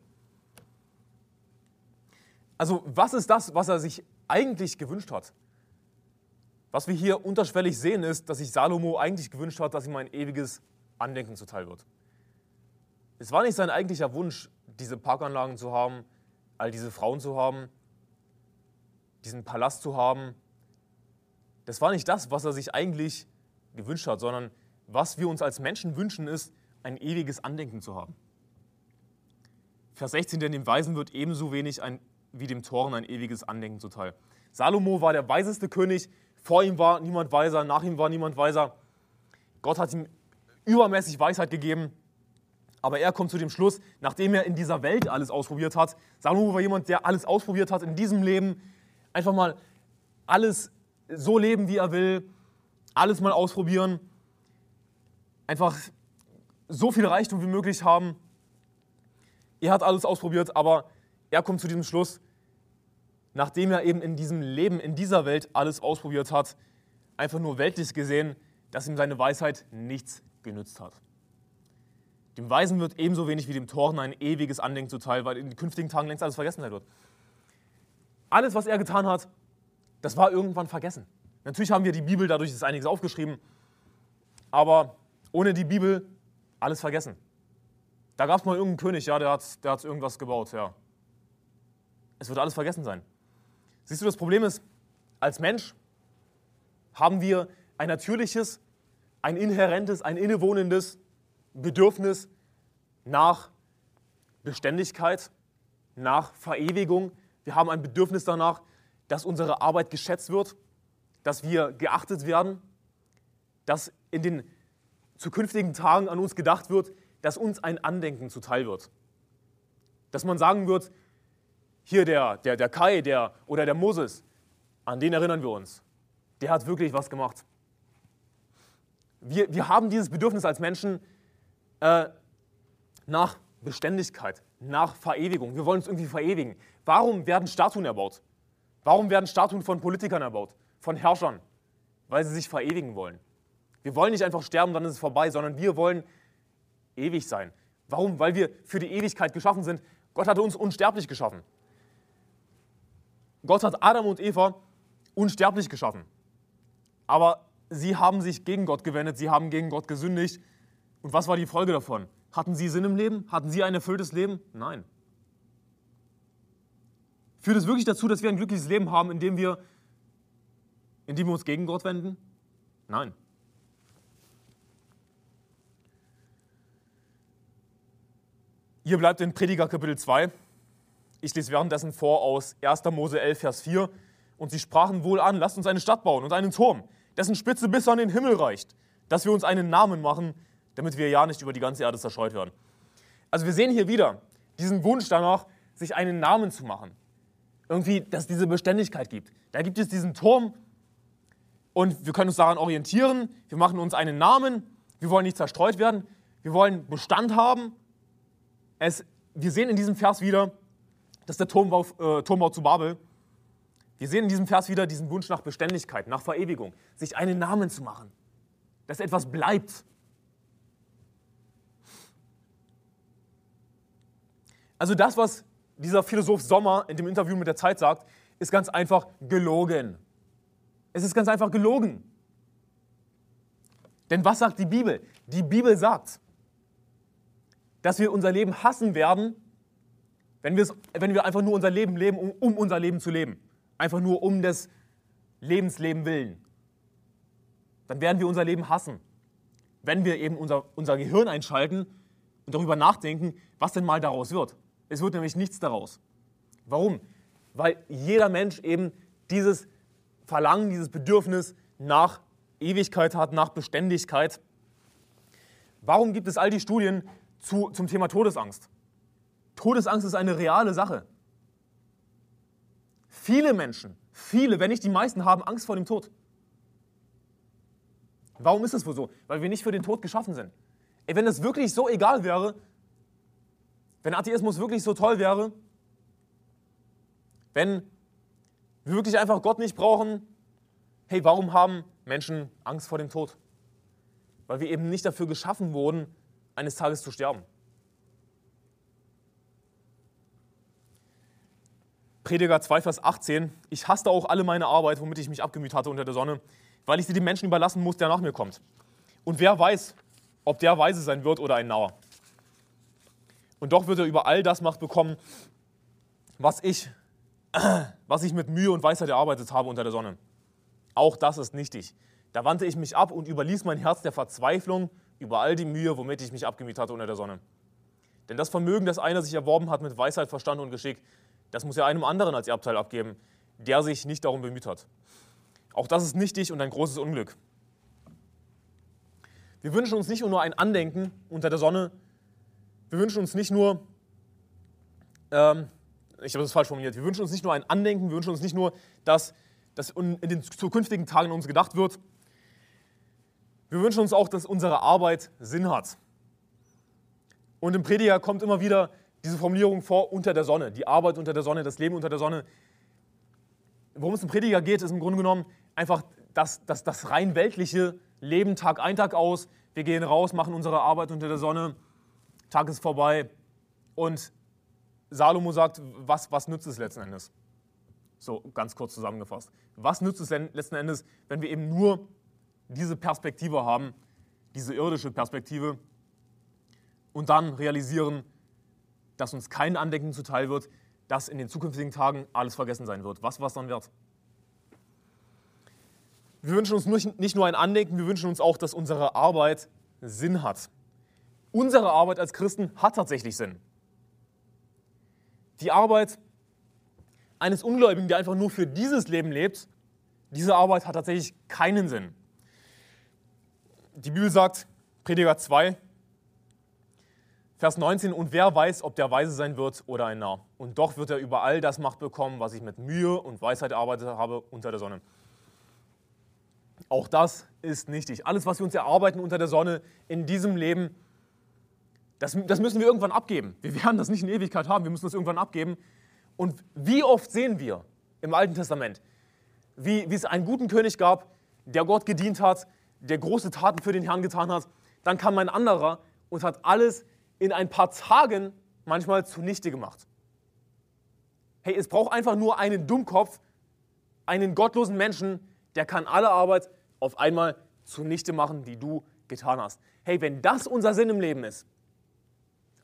A: Also was ist das, was er sich eigentlich gewünscht hat? Was wir hier unterschwellig sehen, ist, dass sich Salomo eigentlich gewünscht hat, dass ihm ein ewiges Andenken zuteil wird. Es war nicht sein eigentlicher Wunsch, diese Parkanlagen zu haben, all diese Frauen zu haben, diesen Palast zu haben. Das war nicht das, was er sich eigentlich gewünscht hat, sondern was wir uns als Menschen wünschen, ist, ein ewiges Andenken zu haben. Vers 16, denn dem Weisen wird ebenso wenig ein, wie dem Toren ein ewiges Andenken zuteil. Salomo war der weiseste König, vor ihm war niemand weiser, nach ihm war niemand weiser. Gott hat ihm übermäßig Weisheit gegeben, aber er kommt zu dem Schluss, nachdem er in dieser Welt alles ausprobiert hat. Salomo war jemand, der alles ausprobiert hat in diesem Leben, einfach mal alles so leben, wie er will, alles mal ausprobieren, einfach so viel Reichtum wie möglich haben. Er hat alles ausprobiert, aber er kommt zu diesem Schluss, nachdem er eben in diesem Leben, in dieser Welt alles ausprobiert hat, einfach nur weltlich gesehen, dass ihm seine Weisheit nichts genützt hat. Dem Weisen wird ebenso wenig wie dem Toren ein ewiges Andenken zuteil, weil in den künftigen Tagen längst alles vergessen sein wird. Alles, was er getan hat, das war irgendwann vergessen. Natürlich haben wir die Bibel, dadurch ist einiges aufgeschrieben, aber ohne die Bibel alles vergessen. Da gab es mal irgendeinen König, ja, der hat, der hat irgendwas gebaut, ja. Es wird alles vergessen sein. Siehst du, das Problem ist, als Mensch haben wir ein natürliches, ein inhärentes, ein innewohnendes Bedürfnis nach Beständigkeit, nach Verewigung. Wir haben ein Bedürfnis danach, dass unsere Arbeit geschätzt wird, dass wir geachtet werden, dass in den zukünftigen Tagen an uns gedacht wird, dass uns ein Andenken zuteil wird. Dass man sagen wird, hier der, der, der Kai der, oder der Moses, an den erinnern wir uns. Der hat wirklich was gemacht. Wir, wir haben dieses Bedürfnis als Menschen äh, nach Beständigkeit, nach Verewigung. Wir wollen uns irgendwie verewigen. Warum werden Statuen erbaut? Warum werden Statuen von Politikern erbaut? Von Herrschern? Weil sie sich verewigen wollen. Wir wollen nicht einfach sterben, dann ist es vorbei, sondern wir wollen ewig sein. Warum? Weil wir für die Ewigkeit geschaffen sind. Gott hatte uns unsterblich geschaffen. Gott hat Adam und Eva unsterblich geschaffen. Aber sie haben sich gegen Gott gewendet, sie haben gegen Gott gesündigt. Und was war die Folge davon? Hatten sie Sinn im Leben? Hatten sie ein erfülltes Leben? Nein. Führt es wirklich dazu, dass wir ein glückliches Leben haben, indem wir, indem wir uns gegen Gott wenden? Nein. Hier bleibt in Prediger Kapitel 2. Ich lese währenddessen vor aus 1. Mose 11, Vers 4. Und sie sprachen wohl an, lasst uns eine Stadt bauen und einen Turm, dessen Spitze bis an den Himmel reicht, dass wir uns einen Namen machen, damit wir ja nicht über die ganze Erde zerstreut werden. Also wir sehen hier wieder diesen Wunsch danach, sich einen Namen zu machen. Irgendwie, dass es diese Beständigkeit gibt. Da gibt es diesen Turm und wir können uns daran orientieren. Wir machen uns einen Namen. Wir wollen nicht zerstreut werden. Wir wollen Bestand haben es, wir sehen in diesem Vers wieder, dass der Turmbau, äh, Turmbau zu Babel, wir sehen in diesem Vers wieder diesen Wunsch nach Beständigkeit, nach Verewigung, sich einen Namen zu machen, dass etwas bleibt. Also das, was dieser Philosoph Sommer in dem Interview mit der Zeit sagt, ist ganz einfach gelogen. Es ist ganz einfach gelogen. Denn was sagt die Bibel? Die Bibel sagt, dass wir unser Leben hassen werden, wenn, wenn wir einfach nur unser Leben leben, um, um unser Leben zu leben. Einfach nur um des Lebensleben willen. Dann werden wir unser Leben hassen. Wenn wir eben unser, unser Gehirn einschalten und darüber nachdenken, was denn mal daraus wird. Es wird nämlich nichts daraus. Warum? Weil jeder Mensch eben dieses Verlangen, dieses Bedürfnis nach Ewigkeit hat, nach Beständigkeit. Warum gibt es all die Studien, zu, zum Thema Todesangst. Todesangst ist eine reale Sache. Viele Menschen, viele, wenn nicht die meisten, haben Angst vor dem Tod. Warum ist es wohl so? Weil wir nicht für den Tod geschaffen sind. Ey, wenn es wirklich so egal wäre, wenn Atheismus wirklich so toll wäre, wenn wir wirklich einfach Gott nicht brauchen, hey, warum haben Menschen Angst vor dem Tod? Weil wir eben nicht dafür geschaffen wurden, eines Tages zu sterben. Prediger 2, Vers 18. Ich hasste auch alle meine Arbeit, womit ich mich abgemüht hatte unter der Sonne, weil ich sie dem Menschen überlassen muss, der nach mir kommt. Und wer weiß, ob der weise sein wird oder ein Nauer. Und doch wird er über all das Macht bekommen, was ich, *clears throat* was ich mit Mühe und Weisheit erarbeitet habe unter der Sonne. Auch das ist nichtig. Da wandte ich mich ab und überließ mein Herz der Verzweiflung über all die Mühe, womit ich mich abgemüht hatte unter der Sonne. Denn das Vermögen, das einer sich erworben hat mit Weisheit, Verstand und Geschick, das muss er einem anderen als Erbteil abgeben, der sich nicht darum bemüht hat. Auch das ist nichtig und ein großes Unglück. Wir wünschen uns nicht nur ein Andenken unter der Sonne, wir wünschen uns nicht nur, ähm, ich habe das falsch formuliert, wir wünschen uns nicht nur ein Andenken, wir wünschen uns nicht nur, dass, dass in den zukünftigen Tagen uns gedacht wird, wir wünschen uns auch, dass unsere Arbeit Sinn hat. Und im Prediger kommt immer wieder diese Formulierung vor, unter der Sonne, die Arbeit unter der Sonne, das Leben unter der Sonne. Worum es im Prediger geht, ist im Grunde genommen einfach das, das, das rein weltliche Leben Tag ein, Tag aus. Wir gehen raus, machen unsere Arbeit unter der Sonne, Tag ist vorbei. Und Salomo sagt, was, was nützt es letzten Endes? So ganz kurz zusammengefasst. Was nützt es letzten Endes, wenn wir eben nur diese Perspektive haben, diese irdische Perspektive, und dann realisieren, dass uns kein Andenken zuteil wird, dass in den zukünftigen Tagen alles vergessen sein wird. Was war es dann wert? Wir wünschen uns nicht nur ein Andenken, wir wünschen uns auch, dass unsere Arbeit Sinn hat. Unsere Arbeit als Christen hat tatsächlich Sinn. Die Arbeit eines Ungläubigen, der einfach nur für dieses Leben lebt, diese Arbeit hat tatsächlich keinen Sinn die Bibel sagt, Prediger 2, Vers 19, und wer weiß, ob der weise sein wird oder ein Narr. Und doch wird er über all das Macht bekommen, was ich mit Mühe und Weisheit erarbeitet habe unter der Sonne. Auch das ist nichtig. Alles, was wir uns erarbeiten unter der Sonne in diesem Leben, das, das müssen wir irgendwann abgeben. Wir werden das nicht in Ewigkeit haben, wir müssen das irgendwann abgeben. Und wie oft sehen wir im Alten Testament, wie, wie es einen guten König gab, der Gott gedient hat, der große Taten für den Herrn getan hat, dann kam ein anderer und hat alles in ein paar Tagen manchmal zunichte gemacht. Hey, es braucht einfach nur einen Dummkopf, einen gottlosen Menschen, der kann alle Arbeit auf einmal zunichte machen, die du getan hast. Hey, wenn das unser Sinn im Leben ist,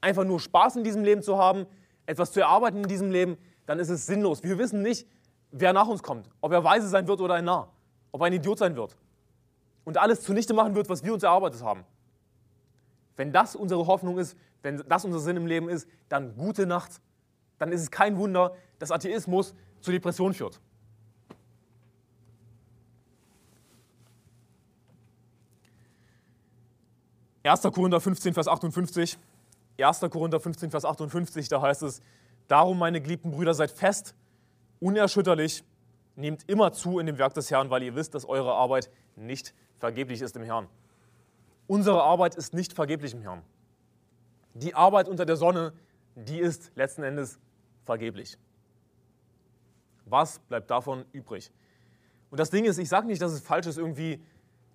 A: einfach nur Spaß in diesem Leben zu haben, etwas zu erarbeiten in diesem Leben, dann ist es sinnlos. Wir wissen nicht, wer nach uns kommt, ob er weise sein wird oder ein Narr, ob er ein Idiot sein wird und alles zunichte machen wird, was wir uns erarbeitet haben. wenn das unsere Hoffnung ist, wenn das unser Sinn im Leben ist, dann gute Nacht. Dann ist es kein Wunder, dass Atheismus zu Depression führt. 1. Korinther 15, Vers 58. 1. Korinther 15, Vers 58, da heißt es, Darum, meine geliebten Brüder, seid fest, unerschütterlich, nehmt immer zu in dem Werk des Herrn, weil ihr wisst, dass eure Arbeit nicht vergeblich ist im Herrn. Unsere Arbeit ist nicht vergeblich im Herrn. Die Arbeit unter der Sonne, die ist letzten Endes vergeblich. Was bleibt davon übrig? Und das Ding ist, ich sage nicht, dass es falsch ist, irgendwie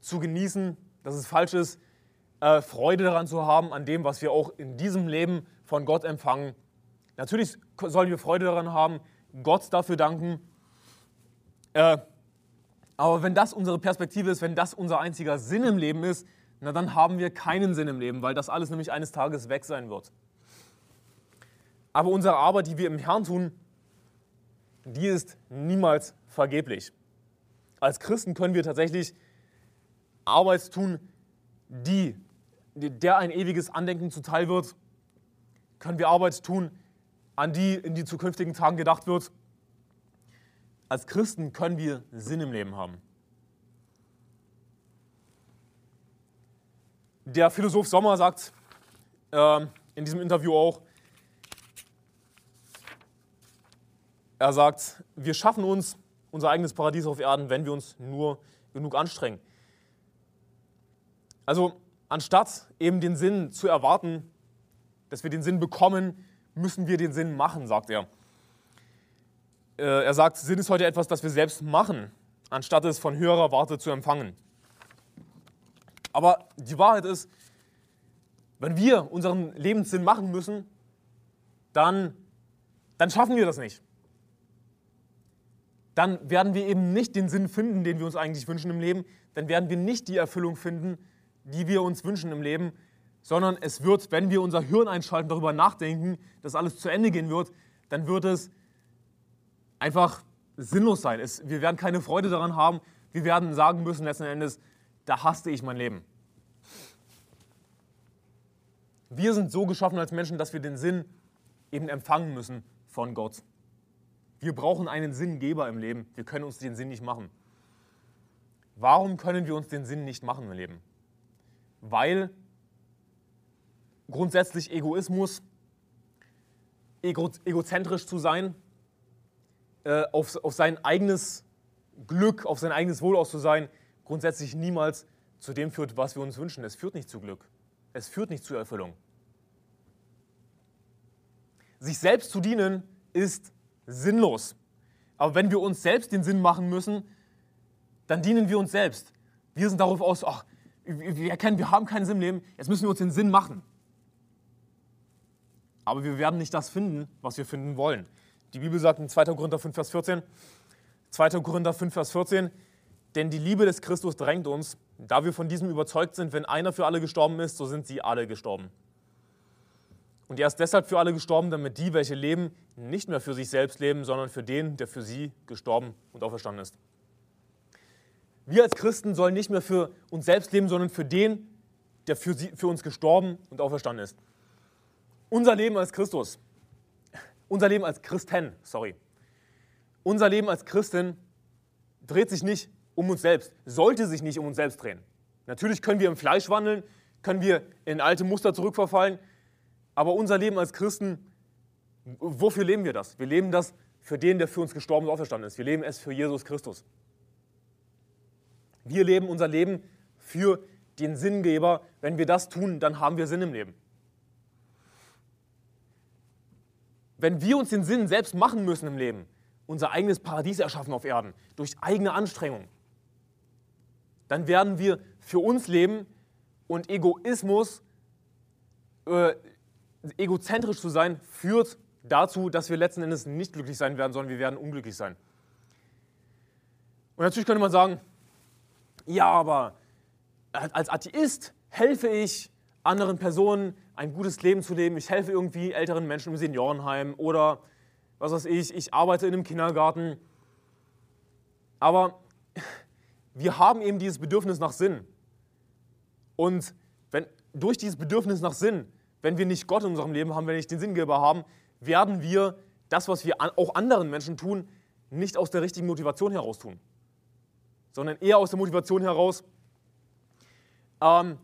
A: zu genießen, dass es falsch ist, äh, Freude daran zu haben, an dem, was wir auch in diesem Leben von Gott empfangen. Natürlich sollen wir Freude daran haben, Gott dafür danken. Äh, aber wenn das unsere Perspektive ist, wenn das unser einziger Sinn im Leben ist, na dann haben wir keinen Sinn im Leben, weil das alles nämlich eines Tages weg sein wird. Aber unsere Arbeit, die wir im Herrn tun, die ist niemals vergeblich. Als Christen können wir tatsächlich Arbeit tun, die der ein ewiges Andenken zuteil wird, können wir Arbeit tun, an die in die zukünftigen Tagen gedacht wird. Als Christen können wir Sinn im Leben haben. Der Philosoph Sommer sagt äh, in diesem Interview auch, er sagt, wir schaffen uns unser eigenes Paradies auf Erden, wenn wir uns nur genug anstrengen. Also anstatt eben den Sinn zu erwarten, dass wir den Sinn bekommen, müssen wir den Sinn machen, sagt er. Äh, er sagt, Sinn ist heute etwas, das wir selbst machen, anstatt es von höherer Warte zu empfangen. Aber die Wahrheit ist, wenn wir unseren Lebenssinn machen müssen, dann, dann schaffen wir das nicht. Dann werden wir eben nicht den Sinn finden, den wir uns eigentlich wünschen im Leben. Dann werden wir nicht die Erfüllung finden, die wir uns wünschen im Leben, sondern es wird, wenn wir unser Hirn einschalten, darüber nachdenken, dass alles zu Ende gehen wird, dann wird es einfach sinnlos sein. Es, wir werden keine Freude daran haben. Wir werden sagen müssen letzten Endes, da hasste ich mein Leben. Wir sind so geschaffen als Menschen, dass wir den Sinn eben empfangen müssen von Gott. Wir brauchen einen Sinngeber im Leben. Wir können uns den Sinn nicht machen. Warum können wir uns den Sinn nicht machen im Leben? Weil grundsätzlich Egoismus, ego, egozentrisch zu sein, äh, auf, auf sein eigenes Glück, auf sein eigenes Wohl aus zu sein, grundsätzlich niemals zu dem führt, was wir uns wünschen. Es führt nicht zu Glück. Es führt nicht zur Erfüllung. Sich selbst zu dienen ist sinnlos. Aber wenn wir uns selbst den Sinn machen müssen, dann dienen wir uns selbst. Wir sind darauf aus, ach, wir erkennen, wir haben keinen Sinn im Leben, jetzt müssen wir uns den Sinn machen. Aber wir werden nicht das finden, was wir finden wollen. Die Bibel sagt in 2. Korinther 5, Vers 14, 2. Korinther 5, Vers 14, denn die Liebe des Christus drängt uns, da wir von diesem überzeugt sind, wenn einer für alle gestorben ist, so sind sie alle gestorben. Und er ist deshalb für alle gestorben, damit die, welche leben, nicht mehr für sich selbst leben, sondern für den, der für sie gestorben und auferstanden ist. Wir als Christen sollen nicht mehr für uns selbst leben, sondern für den, der für, sie, für uns gestorben und auferstanden ist. Unser Leben als Christus, unser Leben als Christen, sorry, unser Leben als Christen dreht sich nicht um uns selbst, sollte sich nicht um uns selbst drehen. Natürlich können wir im Fleisch wandeln, können wir in alte Muster zurückverfallen, aber unser Leben als Christen, wofür leben wir das? Wir leben das für den, der für uns gestorben und auferstanden ist. Wir leben es für Jesus Christus. Wir leben unser Leben für den Sinngeber. Wenn wir das tun, dann haben wir Sinn im Leben. Wenn wir uns den Sinn selbst machen müssen im Leben, unser eigenes Paradies erschaffen auf Erden, durch eigene Anstrengung, dann werden wir für uns leben und Egoismus, äh, egozentrisch zu sein, führt dazu, dass wir letzten Endes nicht glücklich sein werden, sondern wir werden unglücklich sein. Und natürlich könnte man sagen, ja, aber als Atheist helfe ich anderen Personen ein gutes Leben zu leben. Ich helfe irgendwie älteren Menschen im Seniorenheim oder was weiß ich, ich arbeite in einem Kindergarten. Aber wir haben eben dieses Bedürfnis nach Sinn. Und wenn, durch dieses Bedürfnis nach Sinn, wenn wir nicht Gott in unserem Leben haben, wenn wir nicht den Sinngeber haben, werden wir das, was wir auch anderen Menschen tun, nicht aus der richtigen Motivation heraus tun, sondern eher aus der Motivation heraus, ähm,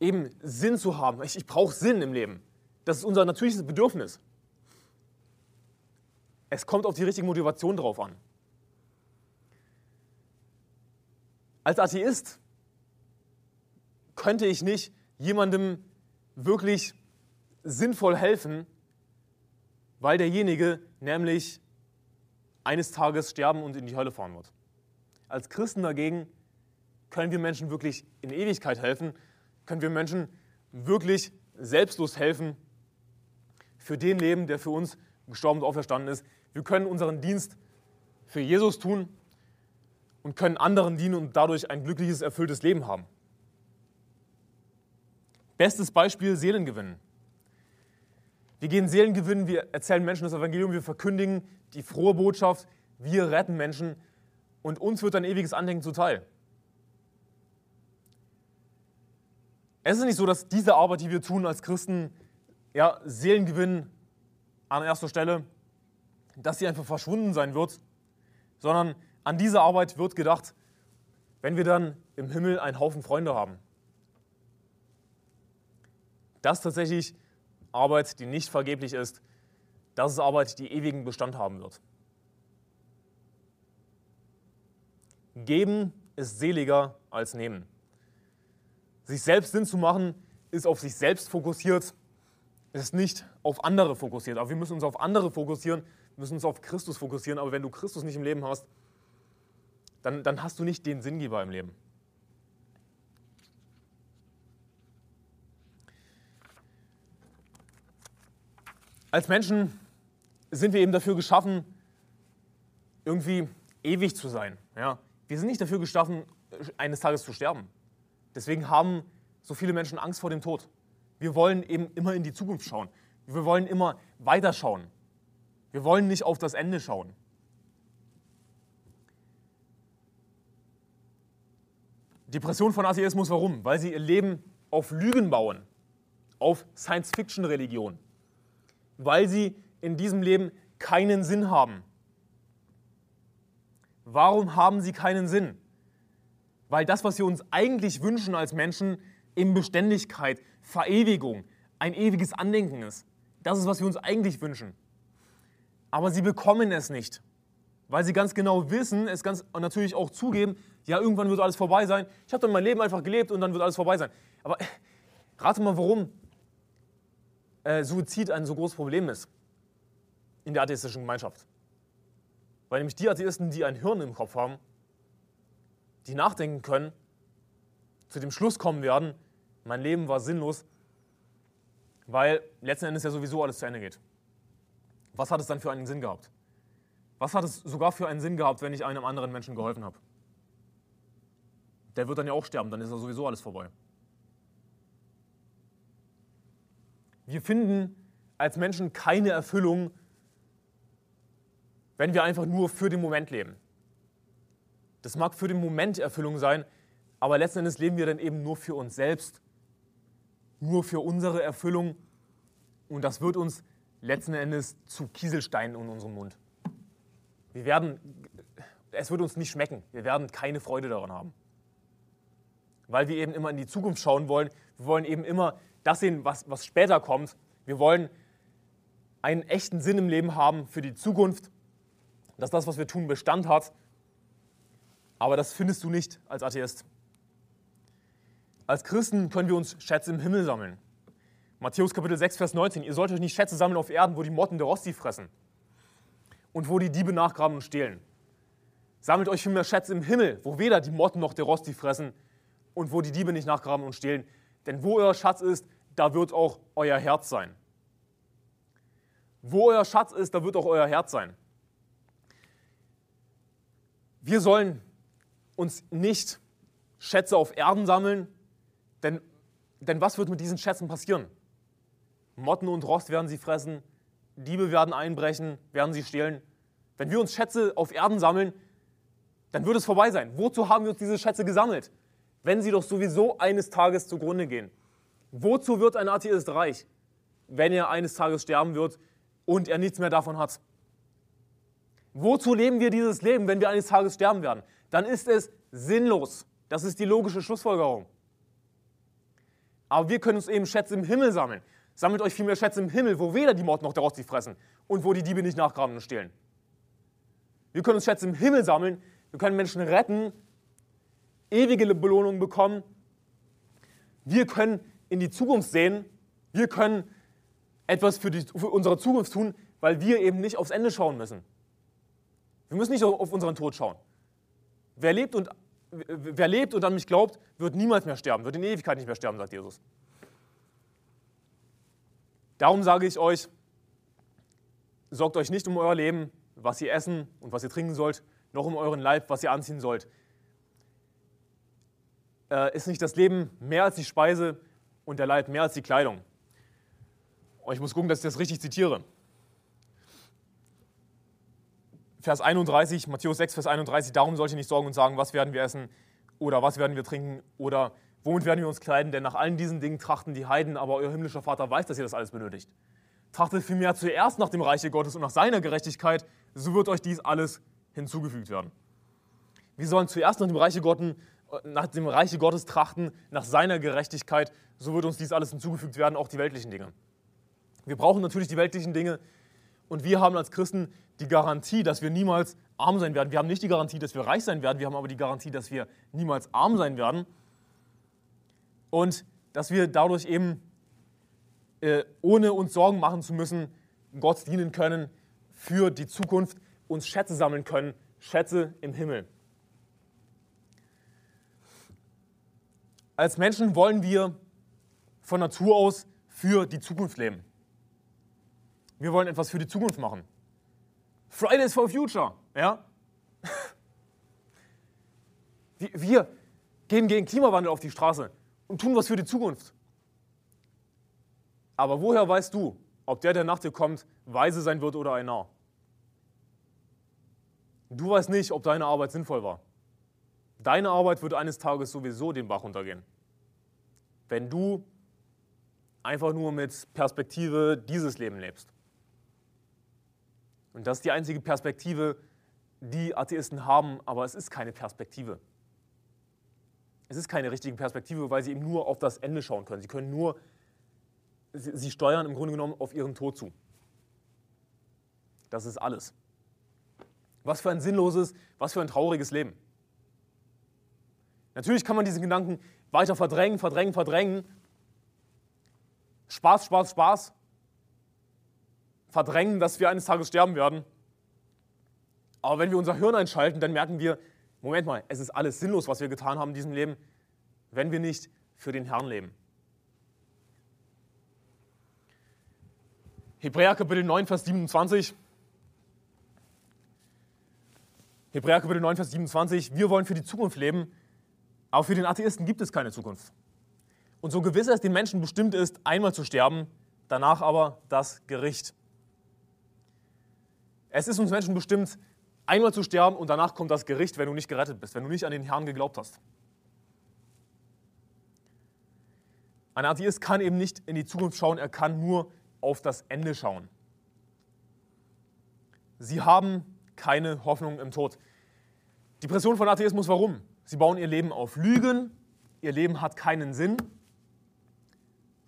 A: eben Sinn zu haben. Ich, ich brauche Sinn im Leben. Das ist unser natürliches Bedürfnis. Es kommt auf die richtige Motivation drauf an. Als Atheist könnte ich nicht jemandem wirklich sinnvoll helfen, weil derjenige nämlich eines Tages sterben und in die Hölle fahren wird. Als Christen dagegen können wir Menschen wirklich in Ewigkeit helfen, können wir Menschen wirklich selbstlos helfen, für den leben, der für uns gestorben und auferstanden ist. Wir können unseren Dienst für Jesus tun und können anderen dienen und dadurch ein glückliches, erfülltes Leben haben. Bestes Beispiel Seelengewinn. Wir gehen Seelen gewinnen, wir erzählen Menschen das Evangelium, wir verkündigen die frohe Botschaft, wir retten Menschen und uns wird ein ewiges Andenken zuteil. Es ist nicht so, dass diese Arbeit, die wir tun als Christen, ja, Seelengewinn an erster Stelle, dass sie einfach verschwunden sein wird, sondern an diese Arbeit wird gedacht, wenn wir dann im Himmel einen Haufen Freunde haben. Das ist tatsächlich Arbeit, die nicht vergeblich ist. Das ist Arbeit, die ewigen Bestand haben wird. Geben ist seliger als nehmen. Sich selbst Sinn zu machen, ist auf sich selbst fokussiert, ist nicht auf andere fokussiert. Aber wir müssen uns auf andere fokussieren, müssen uns auf Christus fokussieren. Aber wenn du Christus nicht im Leben hast, dann, dann hast du nicht den Sinngeber im Leben. Als Menschen sind wir eben dafür geschaffen, irgendwie ewig zu sein. Ja? Wir sind nicht dafür geschaffen, eines Tages zu sterben. Deswegen haben so viele Menschen Angst vor dem Tod. Wir wollen eben immer in die Zukunft schauen. Wir wollen immer weiterschauen. Wir wollen nicht auf das Ende schauen. Depression von Atheismus, warum? Weil sie ihr Leben auf Lügen bauen, auf Science-Fiction-Religion, weil sie in diesem Leben keinen Sinn haben. Warum haben sie keinen Sinn? Weil das, was wir uns eigentlich wünschen als Menschen, in Beständigkeit, Verewigung, ein ewiges Andenken ist. Das ist, was wir uns eigentlich wünschen. Aber sie bekommen es nicht, weil sie ganz genau wissen, es ganz natürlich auch zugeben, ja, irgendwann wird alles vorbei sein. Ich habe dann mein Leben einfach gelebt und dann wird alles vorbei sein. Aber rate mal, warum äh, Suizid ein so großes Problem ist in der atheistischen Gemeinschaft. Weil nämlich die Atheisten, die ein Hirn im Kopf haben, die nachdenken können, zu dem Schluss kommen werden, mein Leben war sinnlos, weil letzten Endes ja sowieso alles zu Ende geht. Was hat es dann für einen Sinn gehabt? Was hat es sogar für einen Sinn gehabt, wenn ich einem anderen Menschen geholfen habe? Der wird dann ja auch sterben, dann ist ja sowieso alles vorbei. Wir finden als Menschen keine Erfüllung, wenn wir einfach nur für den Moment leben. Das mag für den Moment Erfüllung sein, aber letzten Endes leben wir dann eben nur für uns selbst, nur für unsere Erfüllung und das wird uns letzten Endes zu Kieselsteinen in unserem Mund. Wir werden, es wird uns nicht schmecken, wir werden keine Freude daran haben. Weil wir eben immer in die Zukunft schauen wollen, wir wollen eben immer das sehen, was, was später kommt. Wir wollen einen echten Sinn im Leben haben für die Zukunft, dass das, was wir tun, Bestand hat. Aber das findest du nicht als Atheist. Als Christen können wir uns Schätze im Himmel sammeln. Matthäus Kapitel 6, Vers 19. Ihr sollt euch nicht Schätze sammeln auf Erden, wo die Motten der Rosti fressen und wo die Diebe nachgraben und stehlen. Sammelt euch vielmehr Schätze im Himmel, wo weder die Motten noch der Rosti fressen und wo die Diebe nicht nachgraben und stehlen. Denn wo euer Schatz ist, da wird auch euer Herz sein. Wo euer Schatz ist, da wird auch euer Herz sein. Wir sollen uns nicht Schätze auf Erden sammeln, denn, denn was wird mit diesen Schätzen passieren? Motten und Rost werden sie fressen, Diebe werden einbrechen, werden sie stehlen. Wenn wir uns Schätze auf Erden sammeln, dann wird es vorbei sein. Wozu haben wir uns diese Schätze gesammelt? Wenn sie doch sowieso eines Tages zugrunde gehen. Wozu wird ein Atheist reich, wenn er eines Tages sterben wird und er nichts mehr davon hat? Wozu leben wir dieses Leben, wenn wir eines Tages sterben werden? Dann ist es sinnlos. Das ist die logische Schlussfolgerung. Aber wir können uns eben Schätze im Himmel sammeln. Sammelt euch vielmehr Schätze im Himmel, wo weder die Mord noch der Rost sie fressen und wo die Diebe nicht nachgraben und stehlen. Wir können uns Schätze im Himmel sammeln, wir können Menschen retten, ewige Belohnungen bekommen. Wir können in die Zukunft sehen. Wir können etwas für, die, für unsere Zukunft tun, weil wir eben nicht aufs Ende schauen müssen. Wir müssen nicht auf unseren Tod schauen. Wer lebt und, wer lebt und an mich glaubt, wird niemals mehr sterben, wird in Ewigkeit nicht mehr sterben, sagt Jesus. Darum sage ich euch, sorgt euch nicht um euer Leben, was ihr essen und was ihr trinken sollt, noch um euren Leib, was ihr anziehen sollt. Äh, ist nicht das Leben mehr als die Speise und der Leib mehr als die Kleidung? Und ich muss gucken, dass ich das richtig zitiere. Vers 31, Matthäus 6, Vers 31, darum sollt ihr nicht sorgen und sagen, was werden wir essen oder was werden wir trinken oder womit werden wir uns kleiden, denn nach allen diesen Dingen trachten die Heiden, aber euer himmlischer Vater weiß, dass ihr das alles benötigt. Trachtet vielmehr zuerst nach dem Reiche Gottes und nach seiner Gerechtigkeit, so wird euch dies alles hinzugefügt werden. Wir sollen zuerst nach dem Reiche Gottes, nach dem Reiche Gottes trachten, nach seiner Gerechtigkeit, so wird uns dies alles hinzugefügt werden, auch die weltlichen Dinge. Wir brauchen natürlich die weltlichen Dinge und wir haben als Christen die Garantie, dass wir niemals arm sein werden. Wir haben nicht die Garantie, dass wir reich sein werden, wir haben aber die Garantie, dass wir niemals arm sein werden und dass wir dadurch eben, äh, ohne uns Sorgen machen zu müssen, Gott dienen können für die Zukunft, uns Schätze sammeln können, Schätze im Himmel. Als Menschen wollen wir von Natur aus für die Zukunft leben. Wir wollen etwas für die Zukunft machen. Fridays for Future, ja? *laughs* Wir gehen gegen Klimawandel auf die Straße und tun was für die Zukunft. Aber woher weißt du, ob der, der nach dir kommt, weise sein wird oder ein Narr? Du weißt nicht, ob deine Arbeit sinnvoll war. Deine Arbeit wird eines Tages sowieso den Bach runtergehen. Wenn du einfach nur mit Perspektive dieses Leben lebst. Und das ist die einzige Perspektive, die Atheisten haben, aber es ist keine Perspektive. Es ist keine richtige Perspektive, weil sie eben nur auf das Ende schauen können. Sie können nur, sie, steuern im Grunde genommen auf ihren Tod zu. Das ist alles. Was für ein sinnloses, was für ein trauriges Leben. Natürlich kann man diesen Gedanken weiter verdrängen, verdrängen, verdrängen. Spaß, Spaß, Spaß verdrängen, dass wir eines Tages sterben werden. Aber wenn wir unser Hirn einschalten, dann merken wir, Moment mal, es ist alles sinnlos, was wir getan haben in diesem Leben, wenn wir nicht für den Herrn leben. Hebräer Kapitel 9, Vers 27. Hebräer Kapitel 9, Vers 27. Wir wollen für die Zukunft leben, aber für den Atheisten gibt es keine Zukunft. Und so gewiss es den Menschen bestimmt ist, einmal zu sterben, danach aber das Gericht. Es ist uns Menschen bestimmt, einmal zu sterben und danach kommt das Gericht, wenn du nicht gerettet bist, wenn du nicht an den Herrn geglaubt hast. Ein Atheist kann eben nicht in die Zukunft schauen, er kann nur auf das Ende schauen. Sie haben keine Hoffnung im Tod. Die Pression von Atheismus, warum? Sie bauen ihr Leben auf Lügen, ihr Leben hat keinen Sinn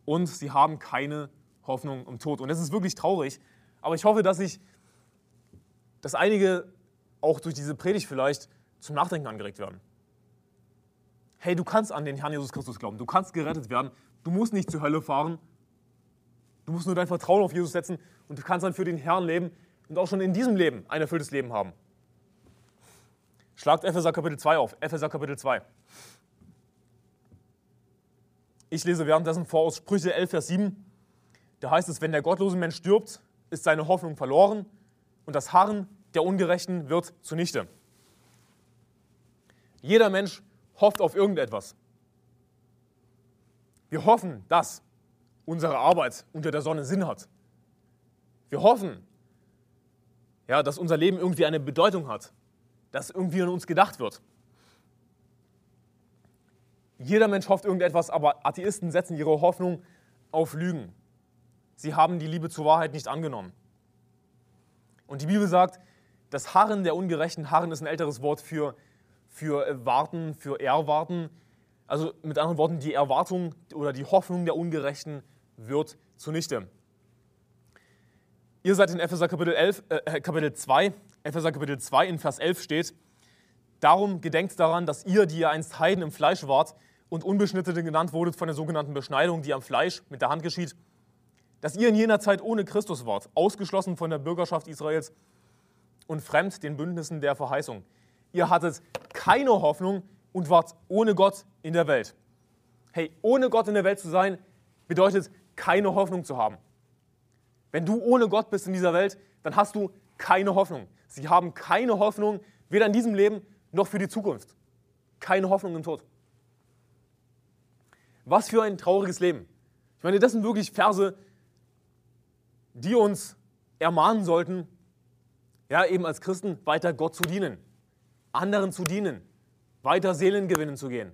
A: und sie haben keine Hoffnung im Tod. Und das ist wirklich traurig, aber ich hoffe, dass ich dass einige auch durch diese Predigt vielleicht zum Nachdenken angeregt werden. Hey, du kannst an den Herrn Jesus Christus glauben, du kannst gerettet werden, du musst nicht zur Hölle fahren, du musst nur dein Vertrauen auf Jesus setzen und du kannst dann für den Herrn leben und auch schon in diesem Leben ein erfülltes Leben haben. Schlagt Epheser Kapitel 2 auf, Epheser Kapitel 2. Ich lese währenddessen vor aus Sprüche 11, Vers 7. Da heißt es, wenn der gottlose Mensch stirbt, ist seine Hoffnung verloren und das Harren der Ungerechten wird zunichte. Jeder Mensch hofft auf irgendetwas. Wir hoffen, dass unsere Arbeit unter der Sonne Sinn hat. Wir hoffen, ja, dass unser Leben irgendwie eine Bedeutung hat, dass irgendwie an uns gedacht wird. Jeder Mensch hofft irgendetwas, aber Atheisten setzen ihre Hoffnung auf Lügen. Sie haben die Liebe zur Wahrheit nicht angenommen. Und die Bibel sagt, das Harren der Ungerechten, Harren ist ein älteres Wort für, für äh, Warten, für Erwarten. Also mit anderen Worten, die Erwartung oder die Hoffnung der Ungerechten wird zunichte. Ihr seid in Epheser Kapitel, 11, äh, Kapitel 2, Epheser Kapitel 2 in Vers 11 steht, Darum gedenkt daran, dass ihr, die ihr einst Heiden im Fleisch wart und Unbeschnittene genannt wurdet von der sogenannten Beschneidung, die am Fleisch mit der Hand geschieht, dass ihr in jener Zeit ohne Christus wart, ausgeschlossen von der Bürgerschaft Israels und fremd den Bündnissen der Verheißung. Ihr hattet keine Hoffnung und wart ohne Gott in der Welt. Hey, ohne Gott in der Welt zu sein, bedeutet keine Hoffnung zu haben. Wenn du ohne Gott bist in dieser Welt, dann hast du keine Hoffnung. Sie haben keine Hoffnung, weder in diesem Leben noch für die Zukunft. Keine Hoffnung im Tod. Was für ein trauriges Leben. Ich meine, das sind wirklich Verse, die uns ermahnen sollten, ja, eben als Christen weiter Gott zu dienen, anderen zu dienen, weiter Seelen gewinnen zu gehen.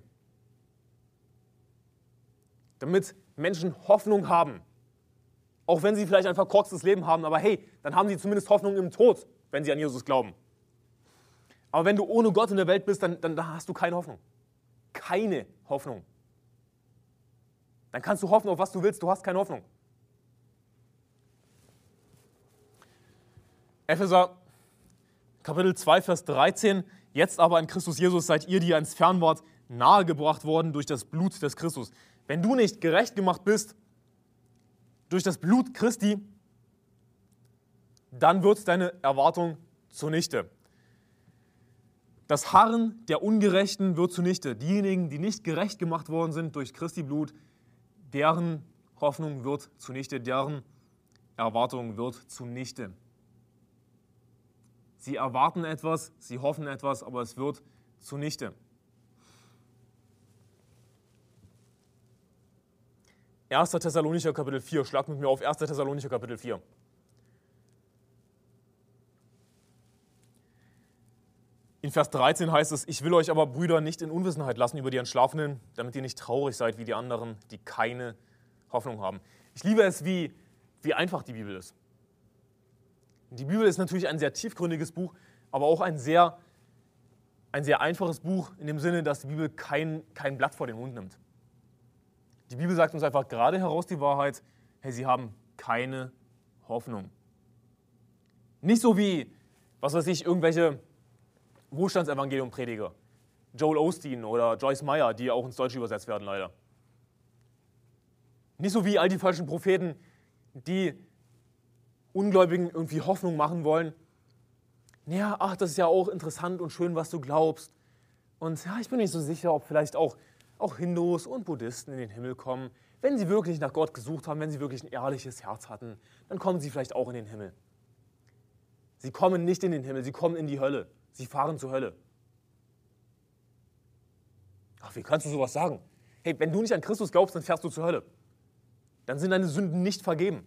A: Damit Menschen Hoffnung haben. Auch wenn sie vielleicht ein verkorkstes Leben haben, aber hey, dann haben sie zumindest Hoffnung im Tod, wenn sie an Jesus glauben. Aber wenn du ohne Gott in der Welt bist, dann, dann, dann hast du keine Hoffnung. Keine Hoffnung. Dann kannst du hoffen auf was du willst, du hast keine Hoffnung. Epheser Kapitel 2, Vers 13. Jetzt aber in Christus Jesus seid ihr, die ihr ins Fern wart, nahegebracht worden durch das Blut des Christus. Wenn du nicht gerecht gemacht bist durch das Blut Christi, dann wird deine Erwartung zunichte. Das Harren der Ungerechten wird zunichte. Diejenigen, die nicht gerecht gemacht worden sind durch Christi Blut, deren Hoffnung wird zunichte, deren Erwartung wird zunichte. Sie erwarten etwas, sie hoffen etwas, aber es wird zunichte. Erster Thessalonicher Kapitel 4, schlag mit mir auf 1. Thessalonicher Kapitel 4. In Vers 13 heißt es, ich will euch aber, Brüder, nicht in Unwissenheit lassen über die Entschlafenen, damit ihr nicht traurig seid wie die anderen, die keine Hoffnung haben. Ich liebe es, wie, wie einfach die Bibel ist. Die Bibel ist natürlich ein sehr tiefgründiges Buch, aber auch ein sehr, ein sehr einfaches Buch in dem Sinne, dass die Bibel kein, kein Blatt vor den Mund nimmt. Die Bibel sagt uns einfach gerade heraus die Wahrheit, hey, sie haben keine Hoffnung. Nicht so wie, was weiß ich, irgendwelche Wohlstandsevangelium predige. Joel Osteen oder Joyce Meyer, die auch ins Deutsche übersetzt werden, leider. Nicht so wie all die falschen Propheten, die Ungläubigen irgendwie Hoffnung machen wollen. Ja, ach, das ist ja auch interessant und schön, was du glaubst. Und ja, ich bin nicht so sicher, ob vielleicht auch, auch Hindus und Buddhisten in den Himmel kommen. Wenn sie wirklich nach Gott gesucht haben, wenn sie wirklich ein ehrliches Herz hatten, dann kommen sie vielleicht auch in den Himmel. Sie kommen nicht in den Himmel, sie kommen in die Hölle. Sie fahren zur Hölle. Ach, wie kannst du sowas sagen? Hey, wenn du nicht an Christus glaubst, dann fährst du zur Hölle. Dann sind deine Sünden nicht vergeben.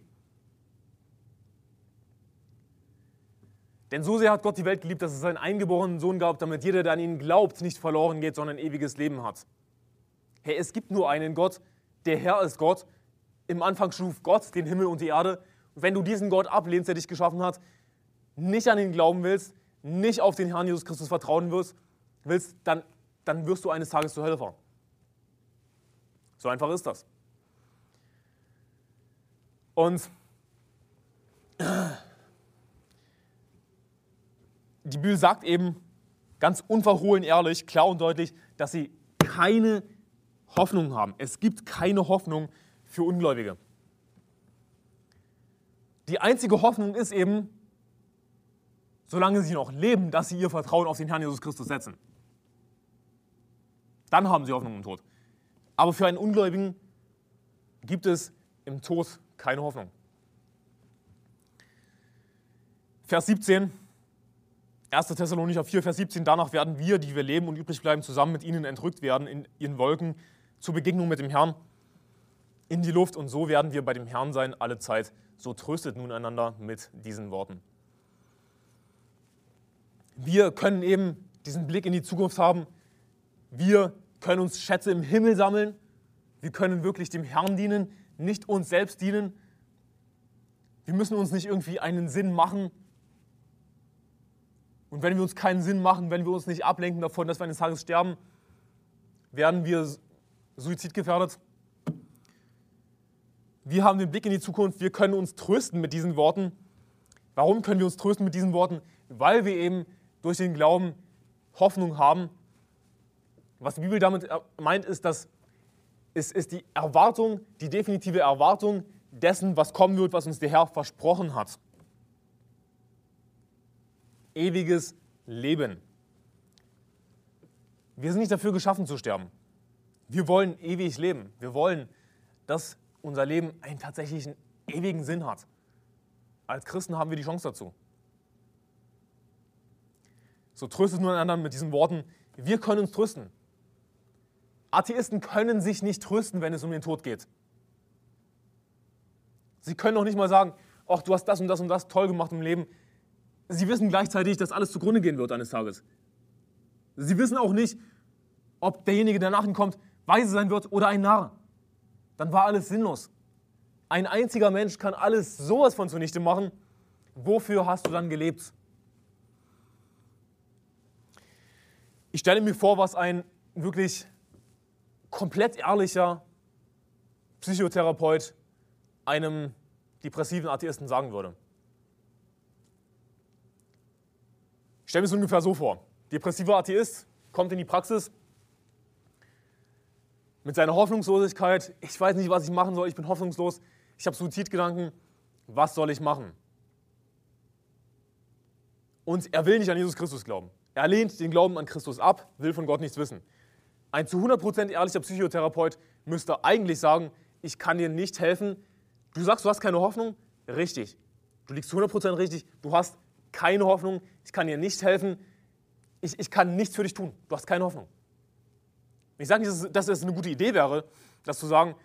A: Denn so sehr hat Gott die Welt geliebt, dass es seinen eingeborenen Sohn gab, damit jeder, der an ihn glaubt, nicht verloren geht, sondern ein ewiges Leben hat. Hey, es gibt nur einen Gott, der Herr ist Gott. Im Anfang schuf Gott den Himmel und die Erde. Und wenn du diesen Gott ablehnst, der dich geschaffen hat, nicht an ihn glauben willst, nicht auf den Herrn Jesus Christus vertrauen wirst, willst, dann, dann wirst du eines Tages zur Hölle fahren. So einfach ist das. Und die Bibel sagt eben ganz unverhohlen ehrlich, klar und deutlich, dass sie keine Hoffnung haben. Es gibt keine Hoffnung für Ungläubige. Die einzige Hoffnung ist eben, solange sie noch leben, dass sie ihr Vertrauen auf den Herrn Jesus Christus setzen. Dann haben sie Hoffnung im Tod. Aber für einen Ungläubigen gibt es im Tod keine Hoffnung. Vers 17, 1. Thessalonicher 4, Vers 17, danach werden wir, die wir leben und übrig bleiben, zusammen mit ihnen entrückt werden in ihren Wolken zur Begegnung mit dem Herrn in die Luft und so werden wir bei dem Herrn sein alle Zeit. So tröstet nun einander mit diesen Worten wir können eben diesen Blick in die Zukunft haben. Wir können uns Schätze im Himmel sammeln. Wir können wirklich dem Herrn dienen, nicht uns selbst dienen. Wir müssen uns nicht irgendwie einen Sinn machen. Und wenn wir uns keinen Sinn machen, wenn wir uns nicht ablenken davon, dass wir eines Tages sterben, werden wir suizidgefährdet. Wir haben den Blick in die Zukunft, wir können uns trösten mit diesen Worten. Warum können wir uns trösten mit diesen Worten? Weil wir eben durch den Glauben Hoffnung haben. Was die Bibel damit meint, ist, dass es ist die Erwartung, die definitive Erwartung dessen, was kommen wird, was uns der Herr versprochen hat. Ewiges Leben. Wir sind nicht dafür geschaffen zu sterben. Wir wollen ewig leben. Wir wollen, dass unser Leben einen tatsächlichen ewigen Sinn hat. Als Christen haben wir die Chance dazu. So tröstet nur einander mit diesen Worten, wir können uns trösten. Atheisten können sich nicht trösten, wenn es um den Tod geht. Sie können auch nicht mal sagen, ach, du hast das und das und das toll gemacht im Leben. Sie wissen gleichzeitig, dass alles zugrunde gehen wird eines Tages. Sie wissen auch nicht, ob derjenige, der nach ihnen kommt, weise sein wird oder ein Narr. Dann war alles sinnlos. Ein einziger Mensch kann alles sowas von zunichte machen. Wofür hast du dann gelebt? Ich stelle mir vor, was ein wirklich komplett ehrlicher Psychotherapeut einem depressiven Atheisten sagen würde. Ich stelle mir es ungefähr so vor. Depressiver Atheist kommt in die Praxis mit seiner Hoffnungslosigkeit. Ich weiß nicht, was ich machen soll, ich bin hoffnungslos, ich habe Suizidgedanken, was soll ich machen? Und er will nicht an Jesus Christus glauben. Er lehnt den Glauben an Christus ab, will von Gott nichts wissen. Ein zu 100% ehrlicher Psychotherapeut müsste eigentlich sagen, ich kann dir nicht helfen. Du sagst, du hast keine Hoffnung? Richtig. Du liegst zu 100% richtig. Du hast keine Hoffnung. Ich kann dir nicht helfen. Ich, ich kann nichts für dich tun. Du hast keine Hoffnung. Ich sage nicht, dass es eine gute Idee wäre, das zu sagen,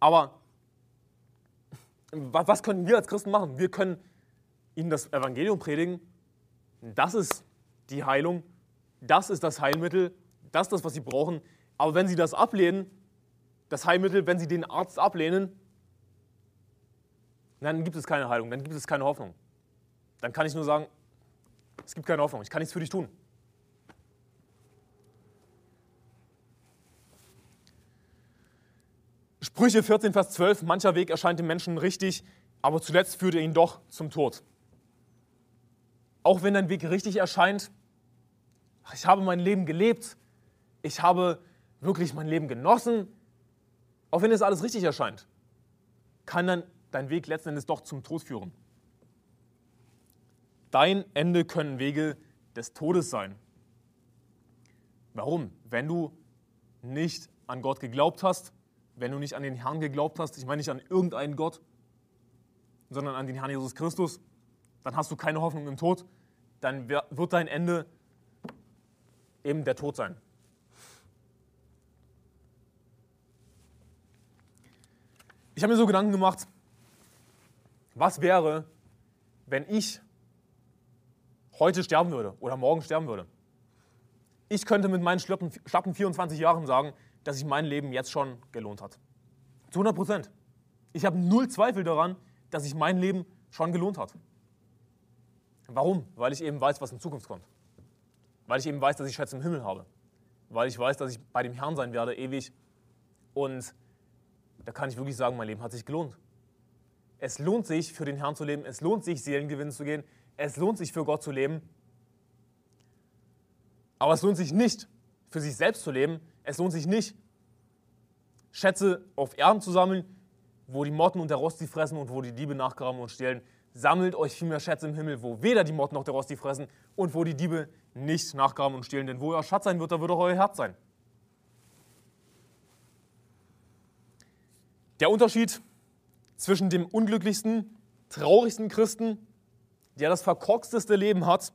A: aber was können wir als Christen machen? Wir können ihnen das Evangelium predigen. Das ist die Heilung. Das ist das Heilmittel. Das ist das, was sie brauchen. Aber wenn sie das ablehnen, das Heilmittel, wenn sie den Arzt ablehnen, dann gibt es keine Heilung, dann gibt es keine Hoffnung. Dann kann ich nur sagen, es gibt keine Hoffnung, ich kann nichts für dich tun. Sprüche 14, Vers 12, mancher Weg erscheint dem Menschen richtig, aber zuletzt führt er ihn doch zum Tod. Auch wenn dein Weg richtig erscheint, ich habe mein Leben gelebt, ich habe wirklich mein Leben genossen, auch wenn es alles richtig erscheint, kann dann dein Weg letzten Endes doch zum Tod führen. Dein Ende können Wege des Todes sein. Warum? Wenn du nicht an Gott geglaubt hast, wenn du nicht an den Herrn geglaubt hast, ich meine nicht an irgendeinen Gott, sondern an den Herrn Jesus Christus, dann hast du keine Hoffnung im Tod, dann wird dein Ende eben der Tod sein. Ich habe mir so Gedanken gemacht, was wäre, wenn ich heute sterben würde oder morgen sterben würde? Ich könnte mit meinen schlappen 24 Jahren sagen, dass sich mein Leben jetzt schon gelohnt hat. Zu 100 Prozent. Ich habe null Zweifel daran, dass sich mein Leben schon gelohnt hat. Warum? Weil ich eben weiß, was in Zukunft kommt. Weil ich eben weiß, dass ich Schätze im Himmel habe. Weil ich weiß, dass ich bei dem Herrn sein werde, ewig. Und da kann ich wirklich sagen, mein Leben hat sich gelohnt. Es lohnt sich, für den Herrn zu leben. Es lohnt sich, Seelengewinn zu gehen. Es lohnt sich, für Gott zu leben. Aber es lohnt sich nicht, für sich selbst zu leben, es lohnt sich nicht, Schätze auf Erden zu sammeln, wo die Motten und der Rost sie fressen und wo die Diebe nachgraben und stehlen. Sammelt euch vielmehr Schätze im Himmel, wo weder die Motten noch der Rost sie fressen und wo die Diebe nicht nachgraben und stehlen. Denn wo euer Schatz sein wird, da wird auch euer Herz sein. Der Unterschied zwischen dem unglücklichsten, traurigsten Christen, der das verkorksteste Leben hat,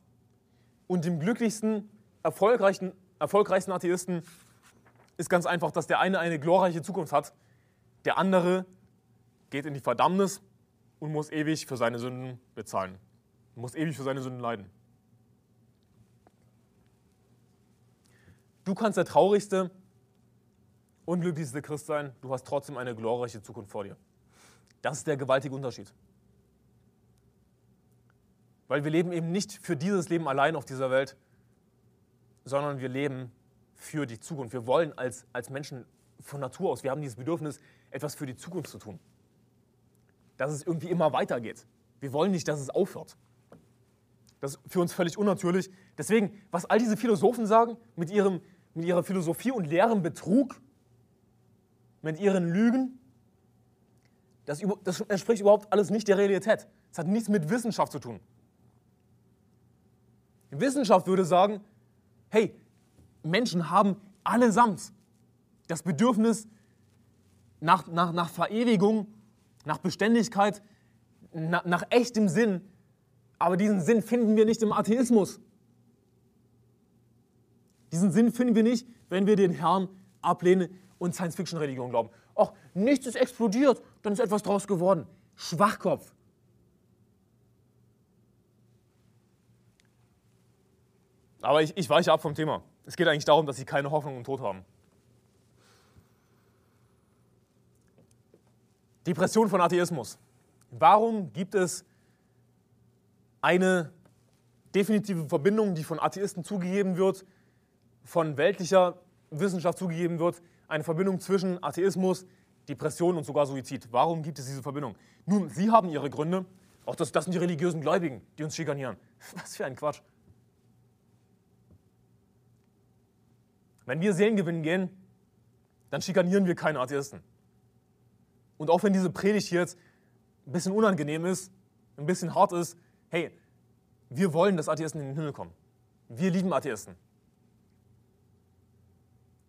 A: und dem glücklichsten, erfolgreichsten, erfolgreichsten Atheisten, ist ganz einfach, dass der eine eine glorreiche Zukunft hat, der andere geht in die Verdammnis und muss ewig für seine Sünden bezahlen, muss ewig für seine Sünden leiden. Du kannst der traurigste, unglücklichste Christ sein, du hast trotzdem eine glorreiche Zukunft vor dir. Das ist der gewaltige Unterschied. Weil wir leben eben nicht für dieses Leben allein auf dieser Welt, sondern wir leben für die Zukunft. Wir wollen als, als Menschen von Natur aus, wir haben dieses Bedürfnis, etwas für die Zukunft zu tun. Dass es irgendwie immer weitergeht. Wir wollen nicht, dass es aufhört. Das ist für uns völlig unnatürlich. Deswegen, was all diese Philosophen sagen, mit, ihrem, mit ihrer Philosophie und leerem Betrug, mit ihren Lügen, das, das entspricht überhaupt alles nicht der Realität. Es hat nichts mit Wissenschaft zu tun. Wissenschaft würde sagen, hey, Menschen haben allesamt das Bedürfnis nach, nach, nach Verewigung, nach Beständigkeit, nach, nach echtem Sinn. Aber diesen Sinn finden wir nicht im Atheismus. Diesen Sinn finden wir nicht, wenn wir den Herrn ablehnen und Science-Fiction-Religion glauben. Ach, nichts ist explodiert, dann ist etwas draus geworden. Schwachkopf. Aber ich, ich weiche ab vom Thema. Es geht eigentlich darum, dass sie keine Hoffnung und Tod haben. Depression von Atheismus. Warum gibt es eine definitive Verbindung, die von Atheisten zugegeben wird, von weltlicher Wissenschaft zugegeben wird, eine Verbindung zwischen Atheismus, Depression und sogar Suizid. Warum gibt es diese Verbindung? Nun, Sie haben Ihre Gründe. Auch das, das sind die religiösen Gläubigen, die uns schikanieren. *laughs* Was für ein Quatsch. Wenn wir Seelen gewinnen gehen, dann schikanieren wir keine Atheisten. Und auch wenn diese Predigt jetzt ein bisschen unangenehm ist, ein bisschen hart ist, hey, wir wollen, dass Atheisten in den Himmel kommen. Wir lieben Atheisten.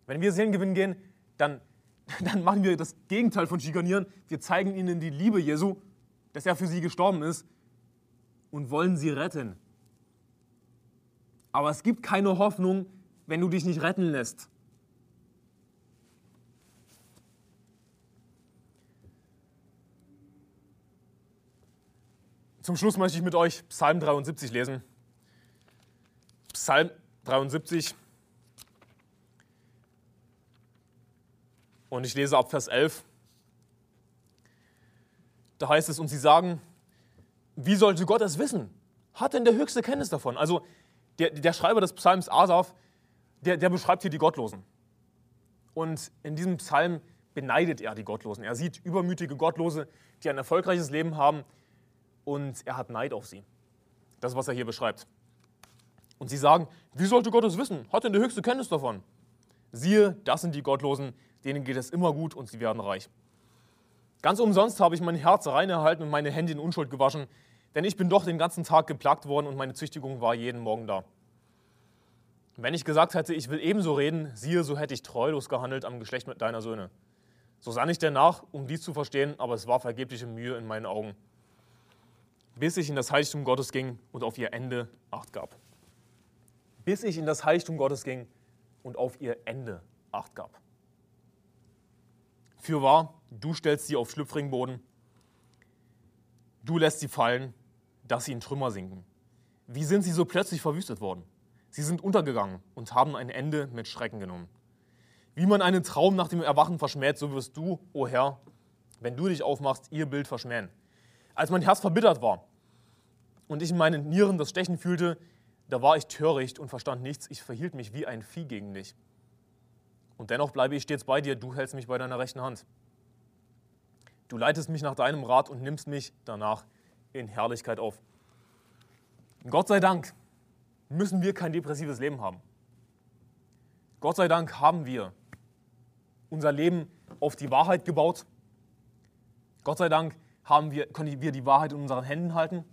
A: Wenn wir Seelen gewinnen gehen, dann, *laughs* dann machen wir das Gegenteil von schikanieren. Wir zeigen ihnen die Liebe Jesu, dass er für sie gestorben ist und wollen sie retten. Aber es gibt keine Hoffnung, wenn du dich nicht retten lässt. Zum Schluss möchte ich mit euch Psalm 73 lesen. Psalm 73. Und ich lese ab Vers 11. Da heißt es, und sie sagen, wie sollte Gott es wissen? Hat denn der höchste Kenntnis davon? Also der, der Schreiber des Psalms Asaf, der, der beschreibt hier die Gottlosen. Und in diesem Psalm beneidet er die Gottlosen. Er sieht übermütige Gottlose, die ein erfolgreiches Leben haben und er hat Neid auf sie. Das ist, was er hier beschreibt. Und sie sagen, wie sollte Gott es wissen? Hat denn der höchste Kenntnis davon? Siehe, das sind die Gottlosen, denen geht es immer gut und sie werden reich. Ganz umsonst habe ich mein Herz rein erhalten und meine Hände in Unschuld gewaschen, denn ich bin doch den ganzen Tag geplagt worden und meine Züchtigung war jeden Morgen da. Wenn ich gesagt hätte, ich will ebenso reden, siehe, so hätte ich treulos gehandelt am Geschlecht deiner Söhne. So sann ich denn nach, um dies zu verstehen, aber es war vergebliche Mühe in meinen Augen, bis ich in das Heiligtum Gottes ging und auf ihr Ende Acht gab. Bis ich in das Heiligtum Gottes ging und auf ihr Ende Acht gab. Fürwahr, du stellst sie auf schlüpfrigen Boden, du lässt sie fallen, dass sie in Trümmer sinken. Wie sind sie so plötzlich verwüstet worden? Sie sind untergegangen und haben ein Ende mit Schrecken genommen. Wie man einen Traum nach dem Erwachen verschmäht, so wirst du, o oh Herr, wenn du dich aufmachst, ihr Bild verschmähen. Als mein Herz verbittert war und ich in meinen Nieren das Stechen fühlte, da war ich töricht und verstand nichts. Ich verhielt mich wie ein Vieh gegen dich. Und dennoch bleibe ich stets bei dir, du hältst mich bei deiner rechten Hand. Du leitest mich nach deinem Rat und nimmst mich danach in Herrlichkeit auf. Gott sei Dank müssen wir kein depressives Leben haben. Gott sei Dank haben wir unser Leben auf die Wahrheit gebaut. Gott sei Dank haben wir, können wir die Wahrheit in unseren Händen halten.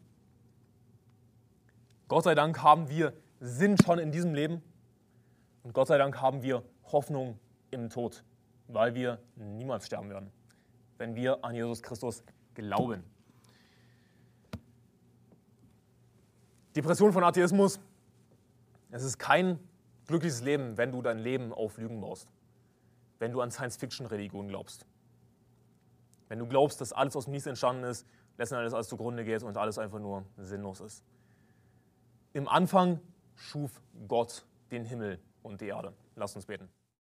A: Gott sei Dank haben wir Sinn schon in diesem Leben. Und Gott sei Dank haben wir Hoffnung im Tod, weil wir niemals sterben werden, wenn wir an Jesus Christus glauben. Depression von Atheismus es ist kein glückliches Leben, wenn du dein Leben auf Lügen baust. Wenn du an Science-Fiction-Religion glaubst. Wenn du glaubst, dass alles aus dem Nichts entstanden ist, letzten Endes alles zugrunde geht und alles einfach nur sinnlos ist. Im Anfang schuf Gott den Himmel und die Erde. Lass uns beten.